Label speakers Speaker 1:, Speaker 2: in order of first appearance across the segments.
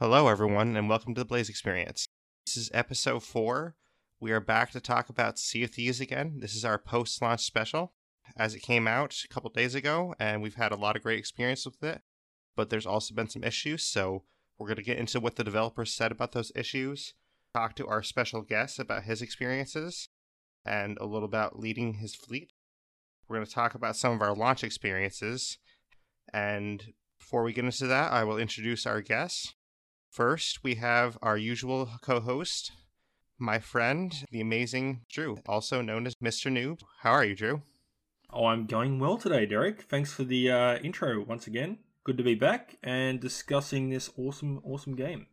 Speaker 1: Hello, everyone, and welcome to the Blaise Experience. This is episode four. We are back to talk about Sea of Thieves again. This is our post launch special, as it came out a couple days ago, and we've had a lot of great experience with it. But there's also been some issues, so we're going to get into what the developers said about those issues, talk to our special guest about his experiences, and a little about leading his fleet. We're going to talk about some of our launch experiences, and before we get into that, I will introduce our guests. First, we have our usual co host, my friend, the amazing Drew, also known as Mr. Newbz. How are you, Drew?
Speaker 2: Oh, I'm going well today, Derreck. Thanks for the uh, intro once again. Good to be back and discussing this awesome, awesome game.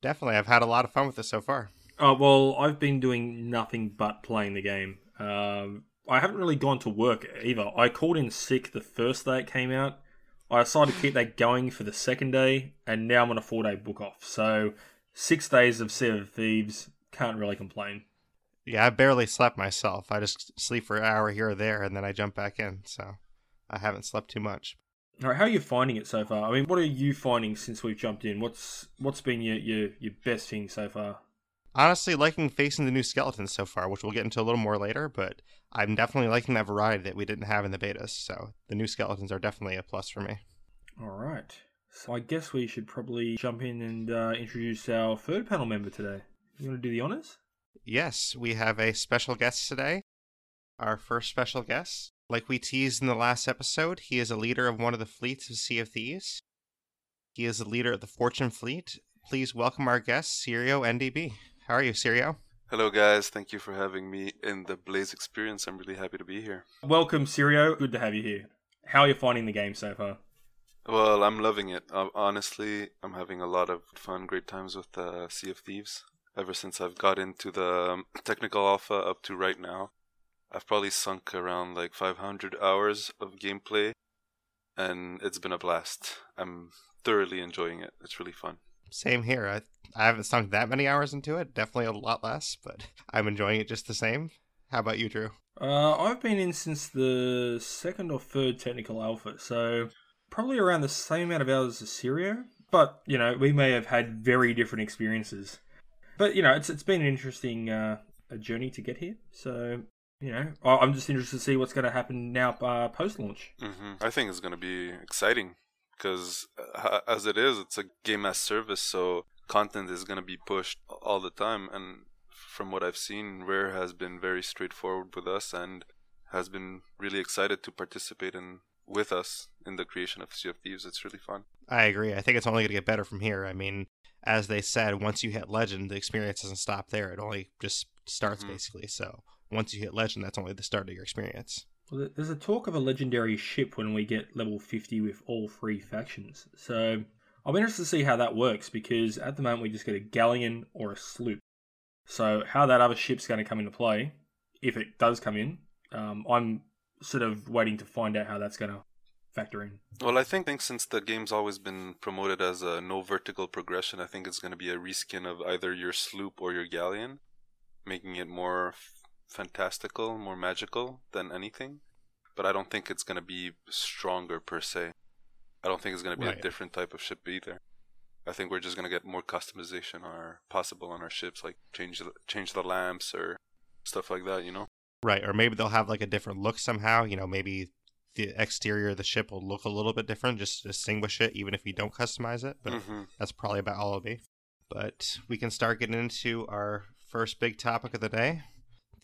Speaker 1: Definitely. I've had a lot of fun with this so far.
Speaker 2: Oh, well, I've been doing nothing but playing the game. Um, I haven't really gone to work either. I called in sick the first day it came out I decided to keep that going for the second day, and now I'm on a four day book off. So six days of Sea of Thieves, can't really complain.
Speaker 1: Yeah, I barely slept myself. I just sleep for an hour here or there, and then I jump back in. So I haven't slept too much.
Speaker 2: All right, how are you finding it so far? I mean, what are you finding since we've jumped in? What's what's been your your, your best thing so far?
Speaker 1: Honestly, liking facing the new skeletons so far, which we'll get into a little more later. But I'm definitely liking that variety that we didn't have in the betas. So the new skeletons are definitely a plus for me.
Speaker 2: All right. So I guess we should probably jump in and uh, introduce our third panel member today. You want to do the honors?
Speaker 1: Yes, we have a special guest today. Our first special guest. Like we teased in the last episode, he is a leader of one of the fleets of Sea of Thieves. He is the leader of the Fortune Fleet. Please welcome our guest, Sirio NDB. How are you, Sirio?
Speaker 3: Hello, guys. Thank you for having me in the Blaise experience. I'm really happy to be here.
Speaker 2: Welcome, Sirio. Good to have you here. How are you finding the game so far?
Speaker 3: Well, I'm loving it. Uh, honestly, I'm having a lot of fun, great times with uh, Sea of Thieves. Ever since I've got into the um, technical alpha up to right now, I've probably sunk around like 500 hours of gameplay, and it's been a blast. I'm thoroughly enjoying it. It's really fun.
Speaker 1: Same here. I I haven't sunk that many hours into it. Definitely a lot less, but I'm enjoying it just the same. How about you, Drew?
Speaker 2: Uh, I've been in since the second or third technical alpha, so probably around the same amount of hours as Sirio. But you know, we may have had very different experiences. But you know, it's it's been an interesting uh, a journey to get here. So you know, I'm just interested to see what's going to happen now uh, post launch.
Speaker 3: Mm-hmm. I think it's going to be exciting because uh, as it is, it's a game as service, so content is going to be pushed all the time. And from what I've seen, Rare has been very straightforward with us and has been really excited to participate in with us in the creation of Sea of Thieves. It's really fun.
Speaker 1: I agree. I think it's only going to get better from here. I mean, as they said, once you hit Legend, the experience doesn't stop there. It only just starts mm-hmm. basically. So once you hit Legend, that's only the start of your experience.
Speaker 2: Well, there's a talk of a legendary ship when we get level 50 with all three factions. So I'm interested to see how that works because at the moment we just get a galleon or a sloop. So how that other ship's going to come into play, if it does come in, um, I'm sort of waiting to find out how that's going to factor in.
Speaker 3: Well, I think, think since the game's always been promoted as a no vertical progression, I think it's going to be a reskin of either your sloop or your galleon, making it more fantastical, more magical than anything. But I don't think it's going to be stronger per se. I don't think it's going to be right. a different type of ship either. I think we're just going to get more customization or possible on our ships, like change the, change the lamps or stuff like that. You know.
Speaker 1: Right, or maybe they'll have like a different look somehow. You know, maybe the exterior of the ship will look a little bit different just to distinguish it, even if you don't customize it. But mm-hmm. that's probably about all of it'll be. But we can start getting into our first big topic of the day.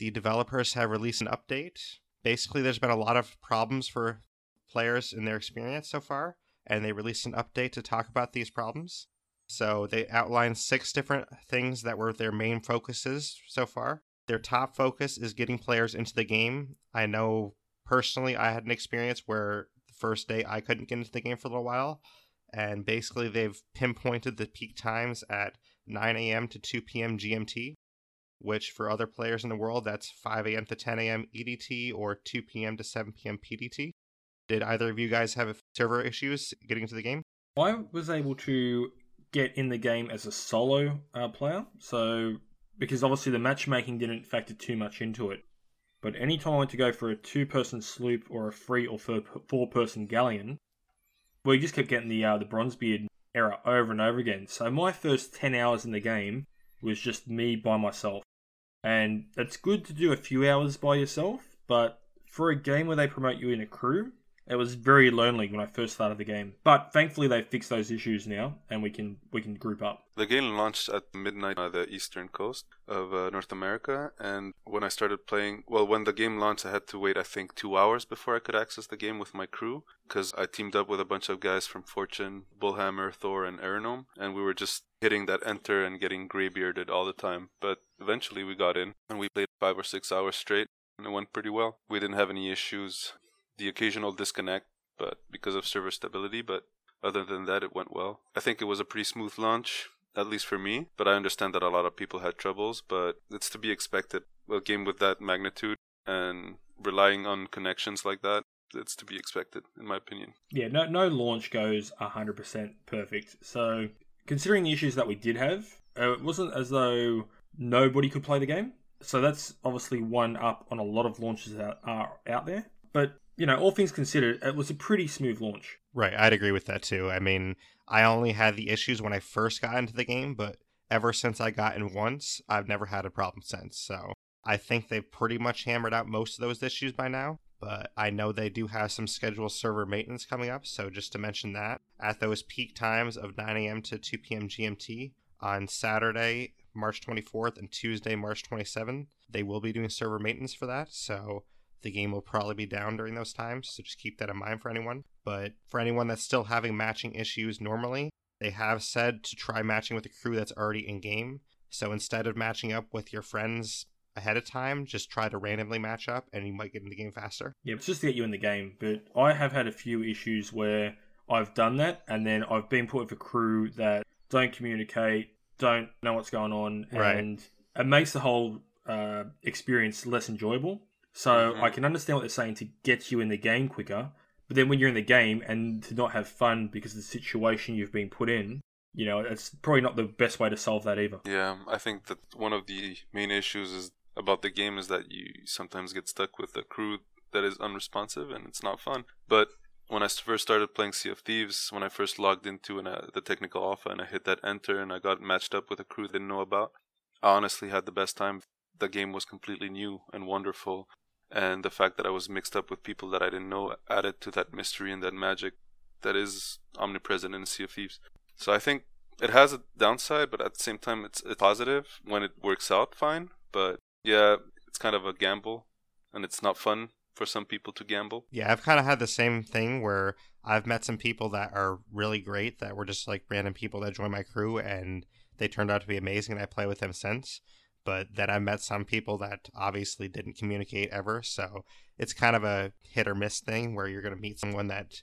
Speaker 1: The developers have released an update. Basically, there's been a lot of problems for players in their experience so far, and they released an update to talk about these problems. So they outlined six different things that were their main focuses so far. Their top focus is getting players into the game. I know personally, I had an experience where the first day I couldn't get into the game for a little while, and basically they've pinpointed the peak times at 9 a.m. to 2 p.m. GMT, which for other players in the world, that's 5 a.m. to 10 a.m. EDT or 2 p.m. to 7 p.m. PDT. Did either of you guys have server issues getting into the game?
Speaker 2: I was able to get in the game as a solo uh, player, so because obviously the matchmaking didn't factor too much into it. But anytime I went to go for a two person sloop or a three or four person galleon, you just kept getting the uh, the Bronzebeard error over and over again. So my first 10 hours in the game was just me by myself. And it's good to do a few hours by yourself, but for a game where they promote you in a crew, it was very lonely when I first started the game. But thankfully they fixed those issues now and we can we can group up.
Speaker 3: The game launched at midnight on the eastern coast of uh, North America and when I started playing, well when the game launched I had to wait I think 2 hours before I could access the game with my crew cuz I teamed up with a bunch of guys from Fortune, Bullhammer, Thor and Aeronome and we were just hitting that enter and getting graybearded all the time. But eventually we got in and we played 5 or 6 hours straight and it went pretty well. We didn't have any issues the occasional disconnect, but because of server stability. But other than that, it went well. I think it was a pretty smooth launch, at least for me. But I understand that a lot of people had troubles, but it's to be expected. A game with that magnitude and relying on connections like that, it's to be expected, in my opinion.
Speaker 2: Yeah, no, no launch goes 100% perfect. So, considering the issues that we did have, uh, it wasn't as though nobody could play the game. So that's obviously one up on a lot of launches that are out there. But you know, all things considered, it was a pretty smooth launch.
Speaker 1: Right, I'd agree with that too. I mean, I only had the issues when I first got into the game, but ever since I got in once, I've never had a problem since. So I think they've pretty much hammered out most of those issues by now. But I know they do have some scheduled server maintenance coming up. So just to mention that, at those peak times of 9 a.m. to 2 p.m. GMT on Saturday, March 24th, and Tuesday, March 27th, they will be doing server maintenance for that. So the game will probably be down during those times, so just keep that in mind for anyone. But for anyone that's still having matching issues normally, they have said to try matching with a crew that's already in game. So instead of matching up with your friends ahead of time, just try to randomly match up and you might get in the game faster.
Speaker 2: Yeah, it's just to get you in the game. But I have had a few issues where I've done that and then I've been put with a crew that don't communicate, don't know what's going on,
Speaker 1: Right.
Speaker 2: and it makes the whole uh, experience less enjoyable. So
Speaker 3: Mhm.
Speaker 2: I can understand what they're saying to get you in the game quicker, but then when you're in the game and to not have fun because of the situation you've been put in, you know, it's probably not the best way to solve that either.
Speaker 3: Yeah, I think that one of the main issues is about the game is that you sometimes get stuck with a crew that is unresponsive and it's not fun. But when I first started playing Sea of Thieves, when I first logged into an, uh, the technical alpha and I hit that enter and I got matched up with a crew I didn't know about, I honestly had the best time. The game was completely new and wonderful, and the fact that I was mixed up with people that I didn't know added to that mystery and that magic that is omnipresent in Sea of Thieves. So I think it has a downside, but at the same time, it's, it's positive when it works out fine. But yeah, it's kind of a gamble, and it's not fun for some people to gamble.
Speaker 1: Yeah, I've kind of had the same thing where I've met some people that are really great that were just like random people that joined my crew and they turned out to be amazing and I play with them since. But then I met some people that obviously didn't communicate ever. So it's kind of a hit or miss thing where you're going to meet someone that,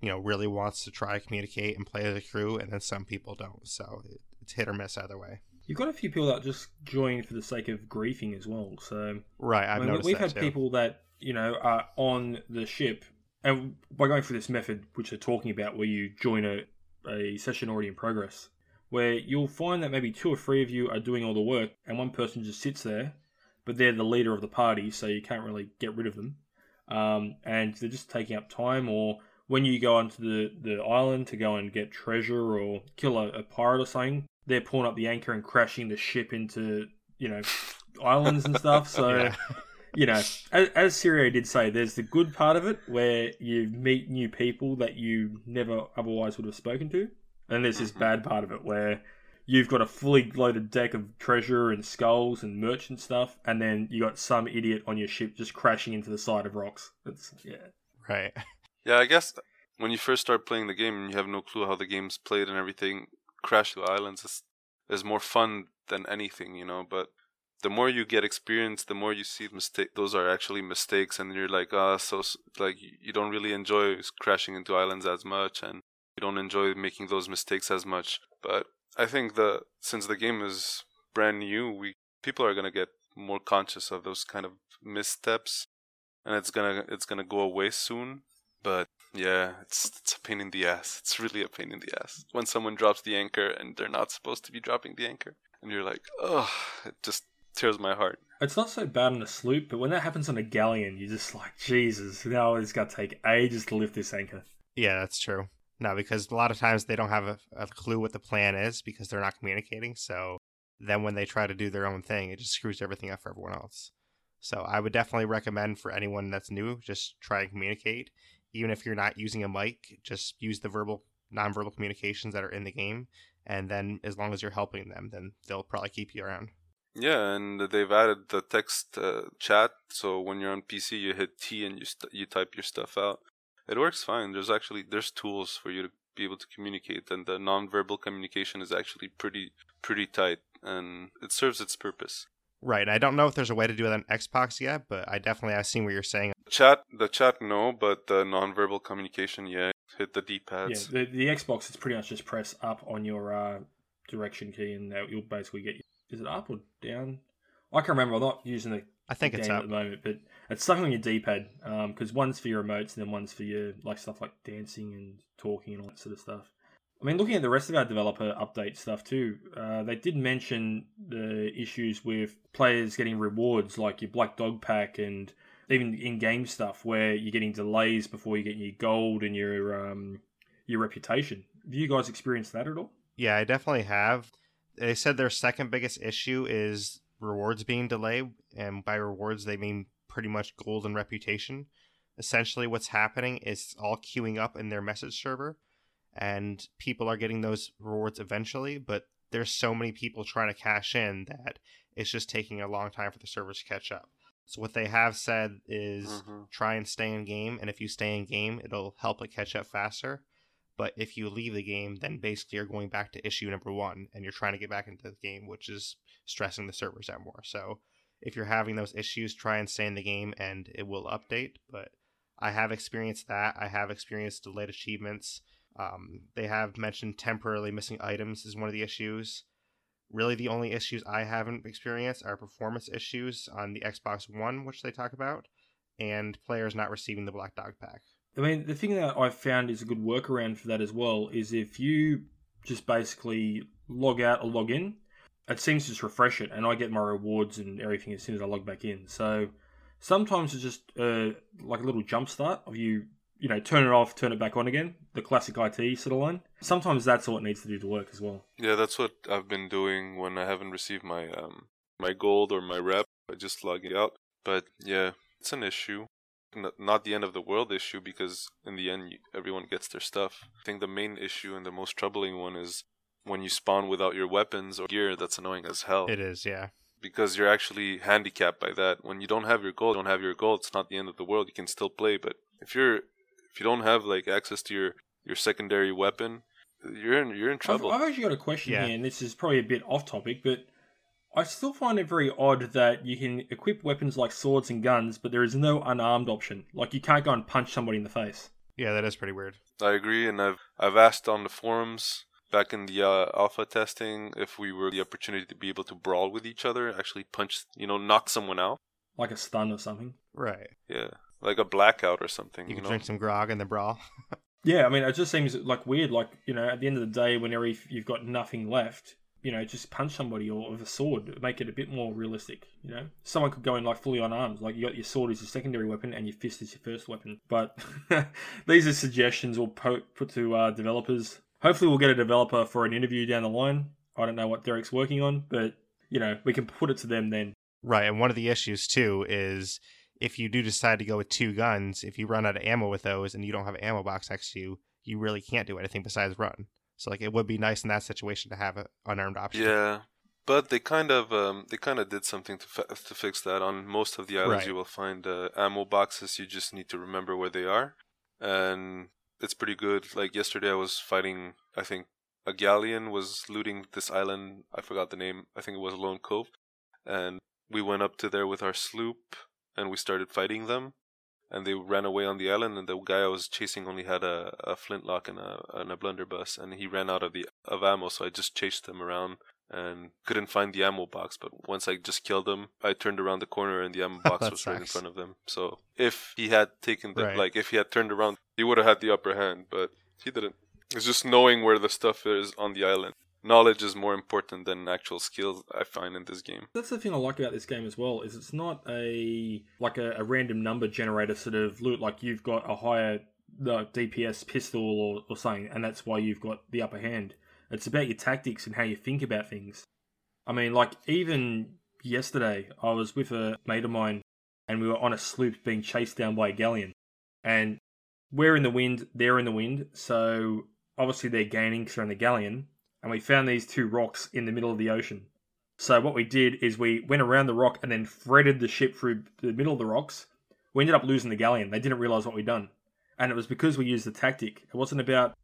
Speaker 1: you know, really wants to try to communicate and play as a crew and then some people don't. So it's hit or miss either way.
Speaker 2: You've got a few people that just join for the sake of griefing as well. So
Speaker 1: Right, I've
Speaker 2: I mean,
Speaker 1: noticed
Speaker 2: we've
Speaker 1: that
Speaker 2: had
Speaker 1: too.
Speaker 2: people that you know are on the ship, and by going through this method, which they're talking about, where you join a, a session already in progress, where you'll find that maybe two or three of you are doing all the work, and one person just sits there, but they're the leader of the party, so you can't really get rid of them, um, and they're just taking up time. Or when you go onto the the island to go and get treasure or kill a, a pirate or something, they're pulling up the anchor and crashing the ship into you know islands and stuff. So
Speaker 1: Yeah.
Speaker 2: you know, as, as Sirio did say, there's the good part of it where you meet new people that you never otherwise would have spoken to, and there's this
Speaker 3: Mhm.
Speaker 2: bad part of it where you've got a fully loaded deck of treasure and skulls and merchant stuff, and then you got some idiot on your ship just crashing into the side of rocks. It's yeah,
Speaker 1: Right.
Speaker 3: Yeah, I guess when you first start playing the game and you have no clue how the game's played and everything, Crash to Islands is, is more fun than anything, you know. But the more you get experience, the more you see mistake. Those are actually mistakes, and you're like, ah, so like you you don't really enjoy crashing into islands as much, and you don't enjoy making those mistakes as much. But I think the since the game is brand new, we people are gonna get more conscious of those kind of missteps, and it's gonna it's gonna go away soon. But yeah, it's it's a pain in the ass. It's really a pain in the ass when someone drops the anchor and they're not supposed to be dropping the anchor, and you're like, oh, it just tears my heart.
Speaker 2: it's not so bad on a sloop, but when that happens on a galleon, you're just like, Jesus, now it's got to take ages to lift this anchor.
Speaker 1: Yeah, that's true. No, because a lot of times they don't have a, a clue what the plan is because they're not communicating. So then when they try to do their own thing, it just screws everything up for everyone else. So I would definitely recommend for anyone that's new, just try and communicate. Even if you're not using a mic, just use the verbal, nonverbal communications that are in the game, and then as long as you're helping them, then they'll probably keep you around.
Speaker 3: Yeah, and they've added the text uh, chat, so when you're on PC, you hit T and you st- you type your stuff out. It works fine. There's actually there's tools for you to be able to communicate, and the nonverbal communication is actually pretty pretty tight, and it serves its purpose.
Speaker 1: Right. I don't know if there's a way to do it on Xbox yet, but I definitely I've seen what you're saying.
Speaker 3: Chat, the chat, no, but the nonverbal communication, yeah. Hit the D pads.
Speaker 2: Yeah, the, the Xbox is pretty much just press up on your uh, direction key, and uh, you'll basically get. Is it up or down? I can't remember. I'm not using the.
Speaker 1: I think it's up.
Speaker 2: at the moment, but it's stuck on your D-pad because one's for your emotes and then one's for your like stuff like dancing and talking and all that sort of stuff. I mean, looking at the rest of our developer update stuff too, uh, they did mention the issues with players getting rewards like your Black Dog Pack and even in-game stuff where you're getting delays before you get your gold and your um, your reputation. Have you guys experienced that at all?
Speaker 1: Yeah, I definitely have. They said their second biggest issue is rewards being delayed, and by rewards they mean pretty much golden reputation. Essentially, what's happening is all queuing up in their message server and people are getting those rewards eventually, but there's so many people trying to cash in that it's just taking a long time for the servers to catch up. So what they have said is
Speaker 3: Mm-hmm.
Speaker 1: try and stay in game, and if you stay in game, it'll help it catch up faster. But if you leave the game, then basically you're going back to issue number one, and you're trying to get back into the game, which is stressing the servers out more. So if you're having those issues, try and stay in the game, and it will update. But I have experienced that. I have experienced delayed achievements. Um, they have mentioned temporarily missing items is one of the issues. Really, the only issues I haven't experienced are performance issues on the Xbox One, which they talk about, and players not receiving the Black Dog Pack.
Speaker 2: I mean, the thing that I've found is a good workaround for that as well is if you just basically log out or log in, it seems to just refresh it, and I get my rewards and everything as soon as I log back in. So sometimes it's just uh, like a little jump start of you, you know, turn it off, turn it back on again, the classic IT sort of line. Sometimes that's all it needs to do to work as well.
Speaker 3: Yeah, that's what I've been doing when I haven't received my um my gold or my rep. I just log it out. But yeah, it's an issue. Not the end of the world issue because in the end everyone gets their stuff. I think the main issue and the most troubling one is when you spawn without your weapons or gear. That's annoying as hell
Speaker 1: It is, yeah.
Speaker 3: because you're actually handicapped by that. When you don't have your gold, don't have your gold. It's not the end of the world. You can still play. But if you're if you don't have like access to your your secondary weapon, you're in you're in
Speaker 2: I've,
Speaker 3: trouble.
Speaker 2: I've actually got a question
Speaker 1: Yeah.
Speaker 2: here, and this is probably a bit off topic, but I still find it very odd that you can equip weapons like swords and guns, but there is no unarmed option. Like you can't go and punch somebody in the face.
Speaker 1: Yeah, that is pretty weird.
Speaker 3: I agree, and I've I've asked on the forums back in the uh, alpha testing if we were the opportunity to be able to brawl with each other, actually punch, you know, knock someone out.
Speaker 2: like a stun or something.
Speaker 1: Right.
Speaker 3: Yeah, like a blackout or something.
Speaker 1: You
Speaker 3: You,
Speaker 1: can
Speaker 3: know.
Speaker 1: drink some grog and then brawl.
Speaker 2: Yeah, I mean, it just seems like weird. Like you know, at the end of the day, whenever you've you've got nothing left, you know, just punch somebody or with a sword, make it a bit more realistic. You know, someone could go in like fully unarmed, like you got your sword as your secondary weapon and your fist as your first weapon. But these are suggestions we'll put to uh, developers. Hopefully, we'll get a developer for an interview down the line. I don't know what Derreck's working on, but you know, we can put it to them then.
Speaker 1: Right, and one of the issues too is if you do decide to go with two guns, if you run out of ammo with those and you don't have an ammo box next to you, you really can't do anything besides run. So like it would be nice in that situation to have an unarmed option.
Speaker 3: Yeah, but they kind of um, they kind of did something to fi- to fix that. On most of the islands,
Speaker 1: Right.
Speaker 3: you will find uh, ammo boxes. You just need to remember where they are, and it's pretty good. Like yesterday, I was fighting. I think a galleon was looting this island. I forgot the name. I think it was Lone Cove, and we went up to there with our sloop, and we started fighting them. And they ran away on the island, and the guy I was chasing only had a, a flintlock and a and a blunderbuss, and he ran out of the of ammo. So I just chased him around and couldn't find the ammo box. But once I just killed him, I turned around the corner and the ammo box was right in front of them. So if he had taken the
Speaker 1: Right.
Speaker 3: like, if he had turned around, he would have had the upper hand. But he didn't. It's just knowing where the stuff is on the island. Knowledge is more important than actual skills. I find in this game.
Speaker 2: That's the thing I like about this game as well is it's not a like a, a random number generator sort of loot like you've got a higher the DPS pistol or, or something, and that's why you've got the upper hand. It's about your tactics and how you think about things. I mean, like even yesterday, I was with a mate of mine, and we were on a sloop being chased down by a galleon, and we're in the wind, they're in the wind, so obviously they're gaining because they're in the galleon, and we found these two rocks in the middle of the ocean. So what we did is we went around the rock and then threaded the ship through the middle of the rocks. We ended up losing the galleon. They didn't realize what we'd done, and it was because we used the tactic. It wasn't about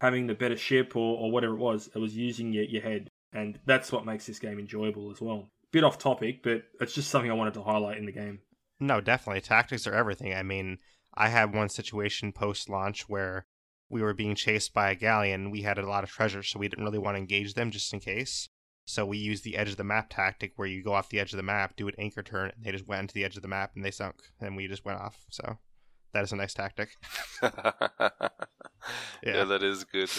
Speaker 2: having the better ship or, or whatever it was. It was using your, your head, and that's what makes this game enjoyable as well. Bit off topic, but it's just something I wanted to highlight in the game.
Speaker 1: No, definitely. Tactics are everything. I mean, I had one situation post launch where we were being chased by a galleon. We had a lot of treasure, so we didn't really want to engage them just in case. So we used the edge of the map tactic where you go off the edge of the map, do an anchor turn, and they just went into the edge of the map and they sunk, and we just went off. So that is a nice tactic.
Speaker 3: yeah. yeah, that is good.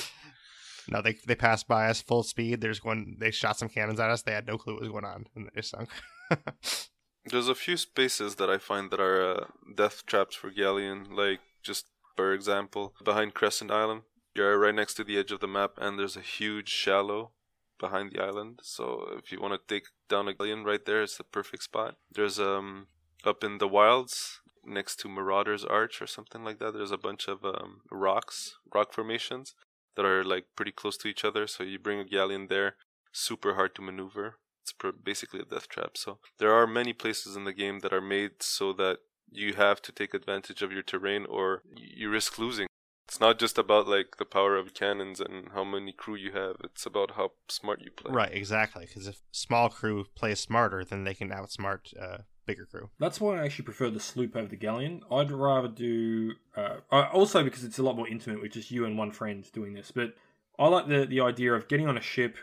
Speaker 1: No, they they passed by us full speed. There's one. They shot some cannons at us. They had no clue what was going on, and they just sunk.
Speaker 3: There's a few spaces that I find that are uh, death traps for galleon, like just for example, behind Crescent Island. You're right next to the edge of the map, and there's a huge shallow behind the island. So if you want to take down a galleon right there, it's the perfect spot. There's um up in the wilds next to Marauder's Arch or something like that. There's a bunch of um, rocks, rock formations that are like pretty close to each other. So you bring a galleon there, super hard to maneuver. It's basically a death trap. So there are many places in the game that are made so that you have to take advantage of your terrain or you risk losing. It's not just about like the power of cannons and how many crew you have. It's about how smart you play.
Speaker 1: Right, exactly. Because if small crew plays smarter, then they can outsmart uh, bigger crew.
Speaker 2: That's why I actually prefer the sloop over the galleon. I'd rather do uh, also because it's a lot more intimate with just you and one friend doing this. But I like the the idea of getting on a ship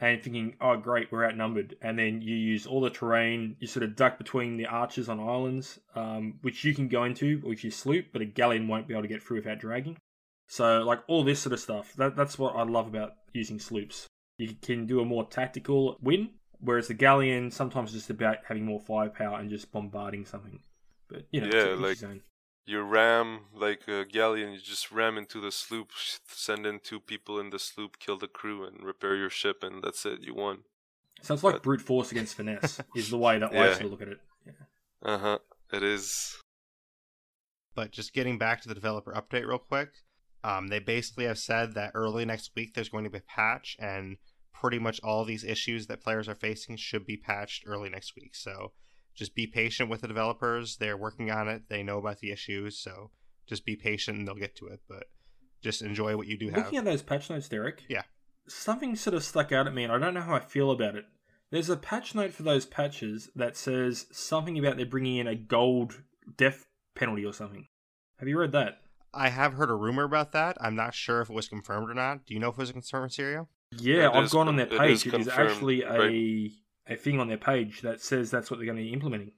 Speaker 2: and thinking, oh great, we're outnumbered, and then you use all the terrain. You sort of duck between the arches on islands, um, which you can go into which is sloop, but a galleon won't be able to get through without dragging. So like all this sort of stuff. That that's what I love about using sloops. You can do a more tactical win, whereas the galleon sometimes just about having more firepower and just bombarding something. But you know,
Speaker 3: yeah, like you ram like a galleon, you just ram into the sloop, send in two people in the sloop, kill the crew, and repair your ship, and that's it. You won.
Speaker 2: So it's like but... brute force against finesse is the way that yeah. I sort of look at it. Yeah.
Speaker 3: Uh huh. It is.
Speaker 1: But just getting back to the developer update real quick, um, they basically have said that early next week there's going to be a patch, and pretty much all these issues that players are facing should be patched early next week. So just be patient with the developers. They're working on it. They know about the issues, so just be patient and they'll get to it. But just enjoy what you do
Speaker 2: have. Looking at those patch notes, Derreck.
Speaker 1: Yeah.
Speaker 2: Something sort of stuck out at me, and I don't know how I feel about it. There's a patch note for those patches that says something about they're bringing in a gold death penalty or something. Have you read that?
Speaker 1: I have heard a rumor about that. I'm not sure if it was confirmed or not. Do you know if it was confirmed, Sirio?
Speaker 2: Yeah, I've gone on their page. It is, actually a right? A thing on their page that says that's what they're going to be implementing.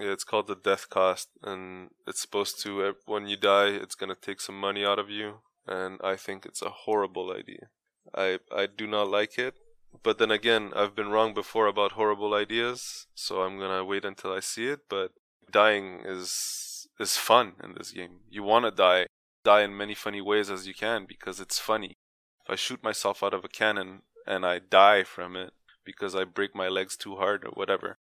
Speaker 3: Yeah, it's called the death cost, and it's supposed to when you die, it's going to take some money out of you, and I think it's a horrible idea. I I do not like it, but then again, I've been wrong before about horrible ideas, so I'm gonna wait until I see it. But dying is is fun in this game. You want to die, die in many funny ways as you can because it's funny. If I shoot myself out of a cannon and I die from it because I break my legs too hard or whatever,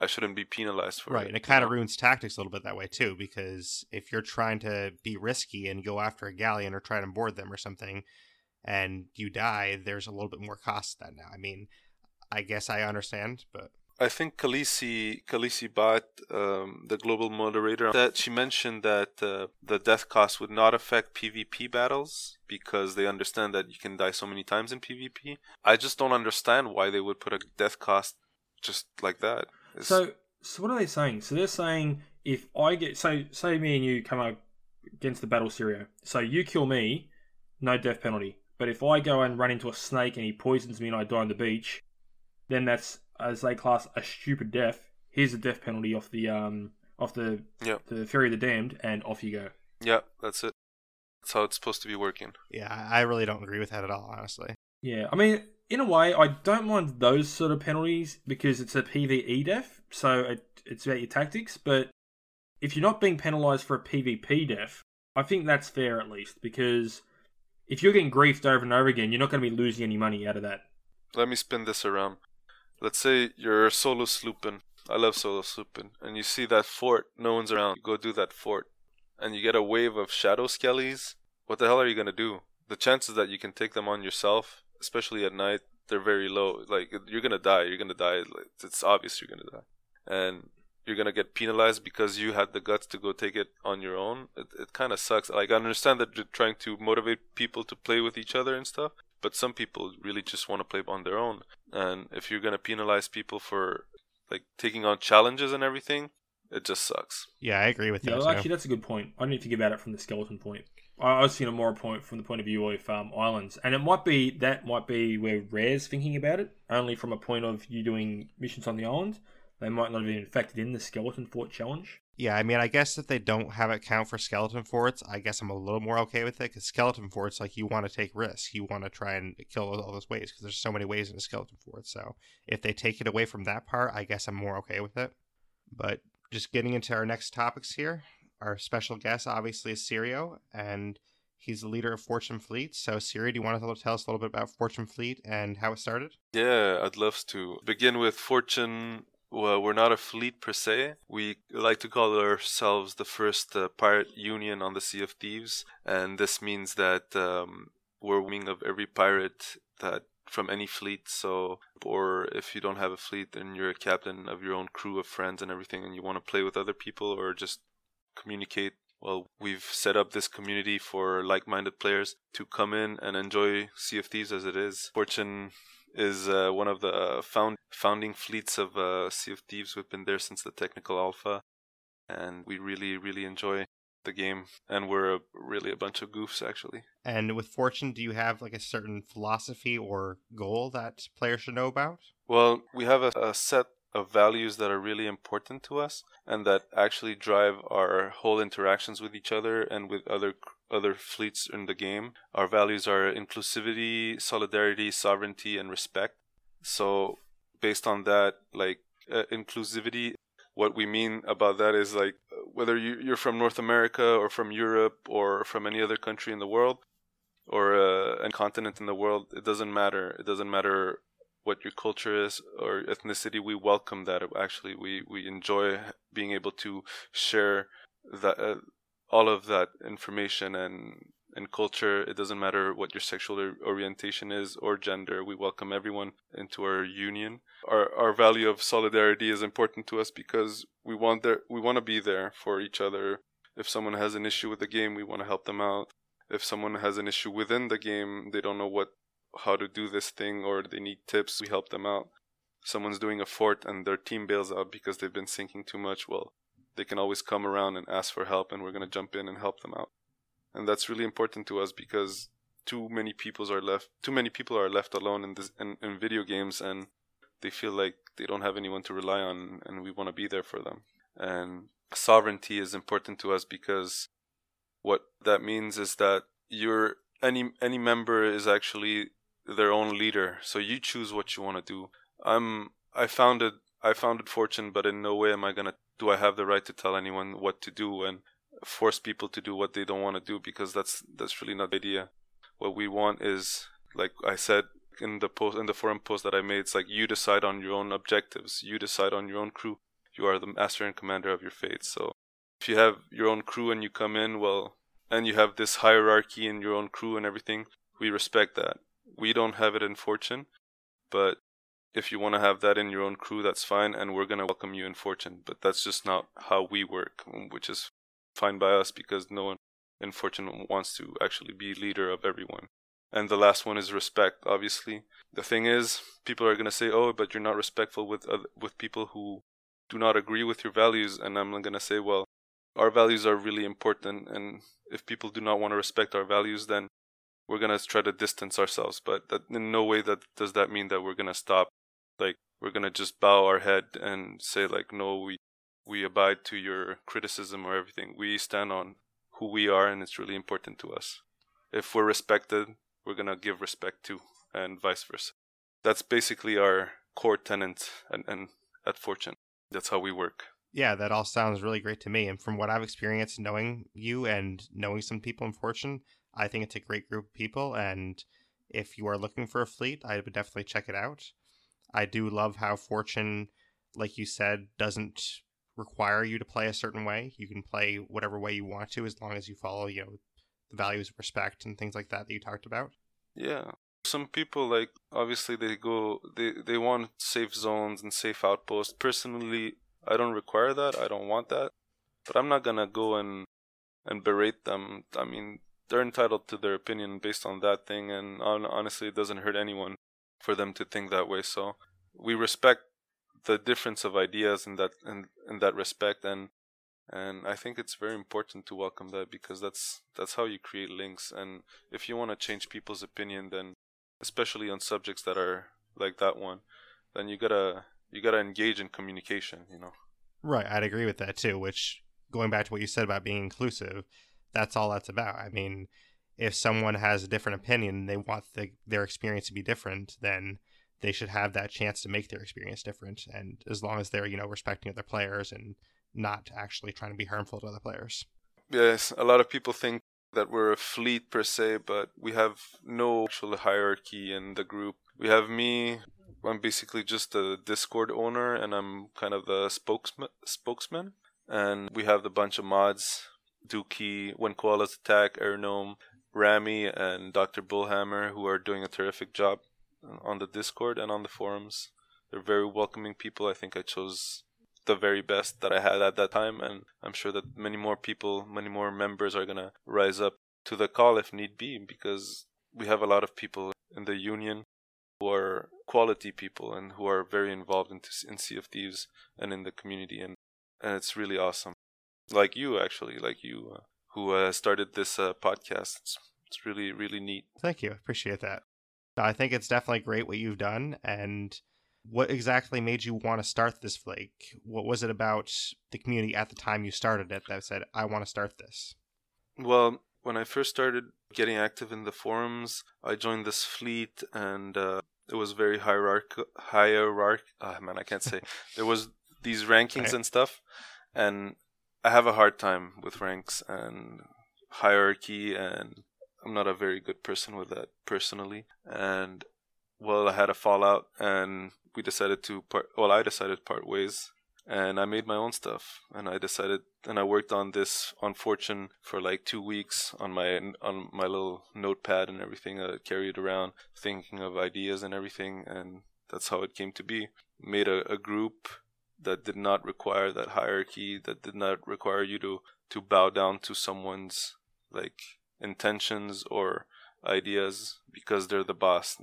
Speaker 3: I shouldn't be penalized for
Speaker 1: right,
Speaker 3: it.
Speaker 1: Right, and it kind of ruins tactics a little bit that way too, because if you're trying to be risky and go after a galleon or try to board them or something, and you die, there's a little bit more cost than that now. I mean, I guess I understand, but
Speaker 3: I think Khaleesi Khaleesi Bot, um, the global moderator, that she mentioned that uh, the death cost would not affect PvP battles because they understand that you can die so many times in PvP. I just don't understand why they would put a death cost just like that.
Speaker 2: It's... So, so what are they saying? So they're saying if I get so say me and you come up against the battle Sirio, so you kill me, no death penalty. But if I go and run into a snake and he poisons me and I die on the beach, then that's as they class a stupid death. Here's the death penalty off the um off the
Speaker 3: yep.
Speaker 2: the Ferry of the Damned, and off you go.
Speaker 3: Yeah, that's it. That's how it's supposed to be working.
Speaker 1: Yeah, I really don't agree with that at all, honestly.
Speaker 2: Yeah, I mean, in a way, I don't mind those sort of penalties because it's a PVE death, so it, it's about your tactics. But if you're not being penalised for a PvP death, I think that's fair at least because if you're getting griefed over and over again, you're not going to be losing any money out of that.
Speaker 3: Let me spin this around. Let's say you're solo slooping. I love solo slooping. And you see that fort, no one's around. You go do that fort. And you get a wave of shadow skellies. What the hell are you going to do? The chances that you can take them on yourself, especially at night, they're very low. Like, you're going to die. You're going to die. It's obvious you're going to die. And you're gonna get penalized because you had the guts to go take it on your own. It, it kind of sucks. Like I understand that you're trying to motivate people to play with each other and stuff, but some people really just want to play on their own. And if you're gonna penalize people for like taking on challenges and everything, it just sucks.
Speaker 1: Yeah, I agree with
Speaker 2: yeah,
Speaker 1: that.
Speaker 2: Well, actually, that's a good point. I didn't think about it from the skeleton point. I was thinking more a point from the point of view of um, islands, and it might be that might be where Rare's thinking about it, only from a point of you doing missions on the island they might not have been factored in the skeleton fort challenge.
Speaker 1: Yeah, I mean, I guess if they don't have it count for skeleton forts, I guess I'm a little more okay with it because skeleton forts, like you want to take risks, you want to try and kill all those ways because there's so many ways in a skeleton fort. So if they take it away from that part, I guess I'm more okay with it. But just getting into our next topics here, our special guest obviously is Sirio, and he's the leader of Fortune Fleet. So, Siri, do you want to tell us a little bit about Fortune Fleet and how it started?
Speaker 3: Yeah, I'd love to. Begin with Fortune well, we're not a fleet per se. We like to call ourselves the first uh, pirate union on the Sea of Thieves, and this means that um, we're wing of every pirate that from any fleet. So, or if you don't have a fleet, then you're a captain of your own crew of friends and everything, and you want to play with other people or just communicate. Well, we've set up this community for like-minded players to come in and enjoy Sea of Thieves as it is. Fortune is uh, one of the found founding fleets of uh, Sea of Thieves. We've been there since the technical alpha, and we really, really enjoy the game. And we're a, really a bunch of goofs, actually.
Speaker 1: And with Fortune, do you have like a certain philosophy or goal that players should know about?
Speaker 3: Well, we have a, a set of values that are really important to us and that actually drive our whole interactions with each other and with other other fleets in the game. Our values are inclusivity, solidarity, sovereignty, and respect. So, based on that, like uh, inclusivity, what we mean about that is like whether you, you're from North America or from Europe or from any other country in the world or uh, a continent in the world, it doesn't matter. It doesn't matter what your culture is or ethnicity. We welcome that. Actually, we we enjoy being able to share that. Uh, all of that information and and culture. It doesn't matter what your sexual orientation is or gender. We welcome everyone into our union. Our our value of solidarity is important to us because we want there we want to be there for each other. If someone has an issue with the game, we want to help them out. If someone has an issue within the game, they don't know what how to do this thing or they need tips, we help them out. Someone's doing a fort and their team bails out because they've been sinking too much, well, they can always come around and ask for help and we're going to jump in and help them out. And that's really important to us because too many people are left too many people are left alone in this in, in video games and they feel like they don't have anyone to rely on and we want to be there for them. And sovereignty is important to us because what that means is that you're any any member is actually their own leader so you choose what you want to do. I'm i founded i founded fortune but in no way am i to do I have the right to tell anyone what to do and force people to do what they don't want to do because that's that's really not the idea. What we want is like I said in the post in the forum post that I made, it's like you decide on your own objectives, you decide on your own crew. You are the master and commander of your fate. So if you have your own crew and you come in, well, and you have this hierarchy in your own crew and everything, we respect that. We don't have it in Fortune, but if you want to have that in your own crew, that's fine, and we're gonna welcome you in Fortune. But that's just not how we work, which is fine by us because no one in Fortune wants to actually be leader of everyone. And the last one is respect. Obviously, the thing is, people are gonna say, "Oh, but you're not respectful with with people who do not agree with your values." And I'm gonna say, "Well, our values are really important, and if people do not want to respect our values, then we're gonna try to distance ourselves. But that, in no way that does that mean that we're gonna stop like we're gonna just bow our head and say like no we we abide to your criticism or everything we stand on who we are and it's really important to us if we're respected we're gonna give respect to and vice versa that's basically our core tenant and, and at fortune that's how we work
Speaker 1: Yeah, that all sounds really great to me. And from what I've experienced knowing you and knowing some people in Fortune, I think it's a great group of people. And if you are looking for a fleet, I would definitely check it out. I do love how Fortune, like you said, doesn't require you to play a certain way. You can play whatever way you want to as long as you follow, you know, the values of respect and things like that that you talked about.
Speaker 3: Yeah. Some people like obviously they go they they want safe zones and safe outposts. Personally, I don't require that. I don't want that. But I'm not going to go and and berate them. I mean, they're entitled to their opinion based on that thing and honestly it doesn't hurt anyone for them to think that way. So, we respect the difference of ideas in that in, in that respect. And and I think it's very important to welcome that because that's that's how you create links. And if you want to change people's opinion then especially on subjects that are like that one then you got to you got to engage in communication you know?
Speaker 1: Right. I'd agree with that too which going back to what you said about being inclusive that's all that's about. I mean if someone has a different opinion and they want the, their experience to be different then they should have that chance to make their experience different. And as long as they're, you know, respecting other players and not actually trying to be harmful to other players.
Speaker 3: Yes, a lot of people think that we're a fleet per se, but we have no actual hierarchy in the group. We have me. I'm basically just a Discord owner, and I'm kind of the spokesman. Spokesman, and we have the bunch of mods: Dookie, When Koalas Attack, Airgnome, Rami, and Dr. Bullhammer, who are doing a terrific job on the Discord and on the forums. They're very welcoming people. I think I chose the very best that I had at that time, and I'm sure that many more people, many more members are gonna rise up to the call if need be, because we have a lot of people in the union who are quality people and who are very involved in, in Sea of Thieves and in the community, and and it's really awesome. Like you, actually, like you, uh, who uh, started this uh, podcast. It's, it's really really neat.
Speaker 1: Thank you, I appreciate that. I think it's definitely great what you've done. And what exactly made you want to start this flake? What was it about the community at the time you started it that said, I want to start this?
Speaker 3: Well, when I first started getting active in the forums, I joined this fleet and uh, it was very hierarchical. Hierarch. Oh, man, I can't say. there was these rankings right. and stuff. And I have a hard time with ranks and hierarchy and I'm not a very good person with that personally. And well, I had a fallout, and we decided to part. Well, I decided to part ways, and I made my own stuff. And I decided, and I worked on this on Fortune for like two weeks on my on my little notepad and everything. I carried around, thinking of ideas and everything, and that's how it came to be. Made a, a group that did not require that hierarchy, that did not require you to to bow down to someone's like intentions or ideas because they're the boss.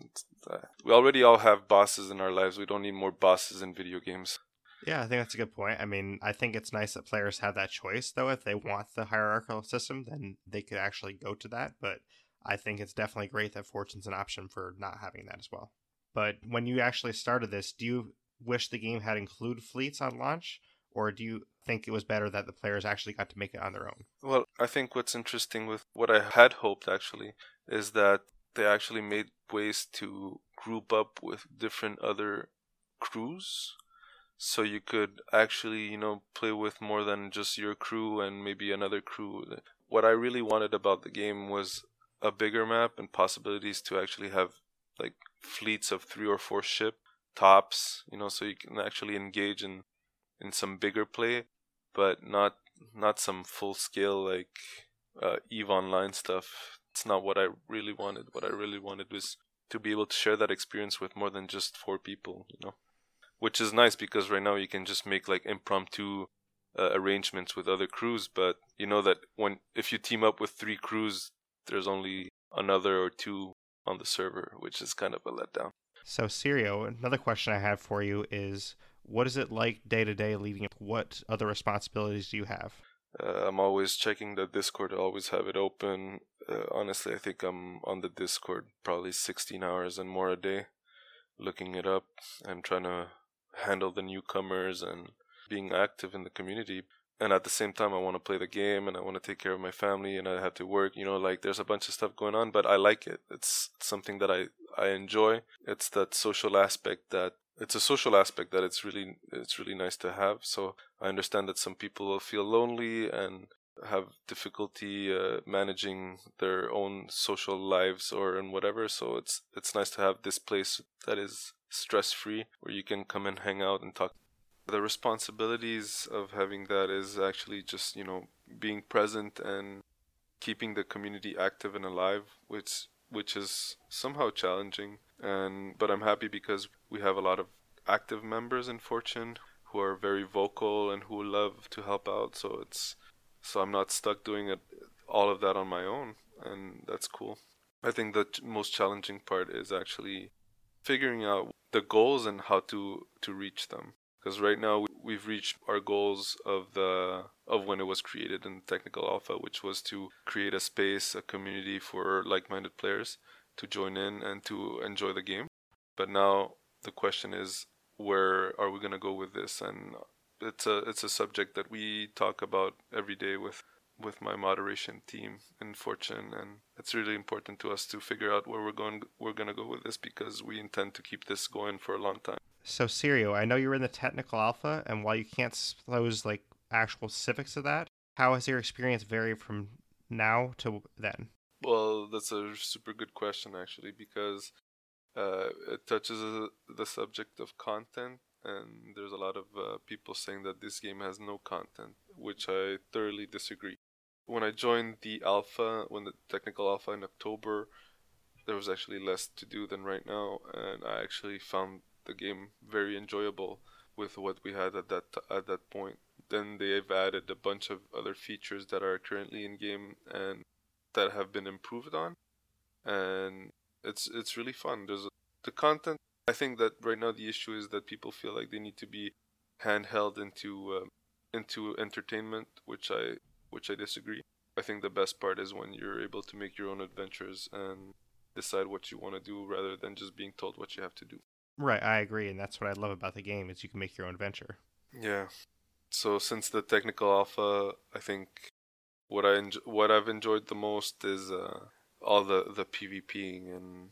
Speaker 3: We already all have bosses in our lives. We don't need more bosses in video games.
Speaker 1: Yeah, I think that's a good point. I mean, I think it's nice that players have that choice, though. If they want the hierarchical system, then they could actually go to that. But I think it's definitely great that Fortune's an option for not having that as well. But when you actually started this, do you wish the game had included fleets on launch? Or do you think it was better that the players actually got to make it on their own?
Speaker 3: Well, I think what's interesting with what I had hoped actually is that they actually made ways to group up with different other crews so you could actually you know play with more than just your crew and maybe another crew what i really wanted about the game was a bigger map and possibilities to actually have like fleets of three or four ship tops you know so you can actually engage in in some bigger play but not not some full scale like uh, Eve Online stuff. It's not what I really wanted. What I really wanted was to be able to share that experience with more than just four people, you know. Which is nice because right now you can just make like impromptu uh, arrangements with other crews, but you know that when if you team up with three crews, there's only another or two on the server, which is kind of a letdown.
Speaker 1: So, Sirio, another question I have for you is what is it like day to day leading? What other responsibilities do you have?
Speaker 3: Uh, I'm always checking the Discord. I always have it open. Uh, honestly, I think I'm on the Discord probably 16 hours and more a day, looking it up and trying to handle the newcomers and being active in the community. And at the same time, I want to play the game and I want to take care of my family and I have to work. You know, like there's a bunch of stuff going on, but I like it. It's something that I I enjoy. It's that social aspect that it's a social aspect that it's really it's really nice to have. So I understand that some people will feel lonely and have difficulty uh, managing their own social lives or and whatever. So it's it's nice to have this place that is stress free where you can come and hang out and talk. The responsibilities of having that is actually just you know being present and keeping the community active and alive, which which is somehow challenging. And but I'm happy because we have a lot of active members in Fortune who are very vocal and who love to help out. So it's so I'm not stuck doing it all of that on my own, and that's cool. I think the most challenging part is actually figuring out the goals and how to to reach them. Because right now we've reached our goals of the of when it was created in technical alpha, which was to create a space, a community for like-minded players to join in and to enjoy the game. But now the question is, where are we gonna go with this? And it's a it's a subject that we talk about every day with with my moderation team in Fortune, and it's really important to us to figure out where we're going. We're going to go with this because we intend to keep this going for a long time.
Speaker 1: So, Sirio, I know you're in the technical alpha, and while you can't disclose like actual specifics of that, how has your experience varied from now to then?
Speaker 3: Well, that's a super good question, actually, because uh, it touches the subject of content and there's a lot of uh, people saying that this game has no content, which I thoroughly disagree. When I joined the alpha, when the technical alpha in October, there was actually less to do than right now, and I actually found the game very enjoyable with what we had at that at that point. Then they've added a bunch of other features that are currently in game and that have been improved on, and it's it's really fun. There's a, the content I think that right now the issue is that people feel like they need to be handheld into um, into entertainment, which I which I disagree. I think the best part is when you're able to make your own adventures and decide what you want to do rather than just being told what you have to do.
Speaker 1: Right, I agree, and that's what I love about the game is you can make your own adventure.
Speaker 3: Yeah. So since the technical alpha, I think what I enjo- what I've enjoyed the most is uh, all the the PvPing and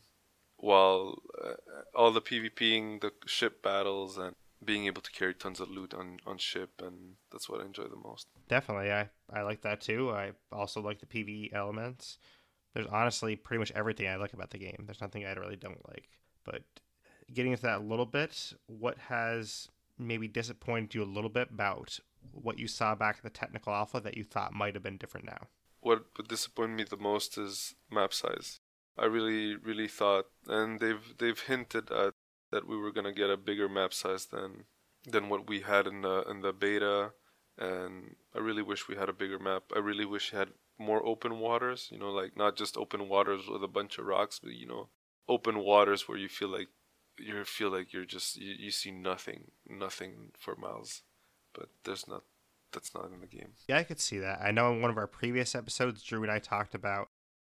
Speaker 3: while uh, all the PvPing, the ship battles, and being able to carry tons of loot on, on ship, and that's what I enjoy the most.
Speaker 1: Definitely, I, I like that too. I also like the PvE elements. There's honestly pretty much everything I like about the game. There's nothing I really don't like. But getting into that a little bit, what has maybe disappointed you a little bit about what you saw back in the technical alpha that you thought might have been different now?
Speaker 3: What would disappoint me the most is map size. I really, really thought, and they've they've hinted at that we were gonna get a bigger map size than than what we had in the in the beta, and I really wish we had a bigger map. I really wish we had more open waters. You know, like not just open waters with a bunch of rocks, but you know, open waters where you feel like you feel like you're just you, you see nothing, nothing for miles, but there's not. That's not in the game.
Speaker 1: Yeah, I could see that. I know in one of our previous episodes, Drew and I talked about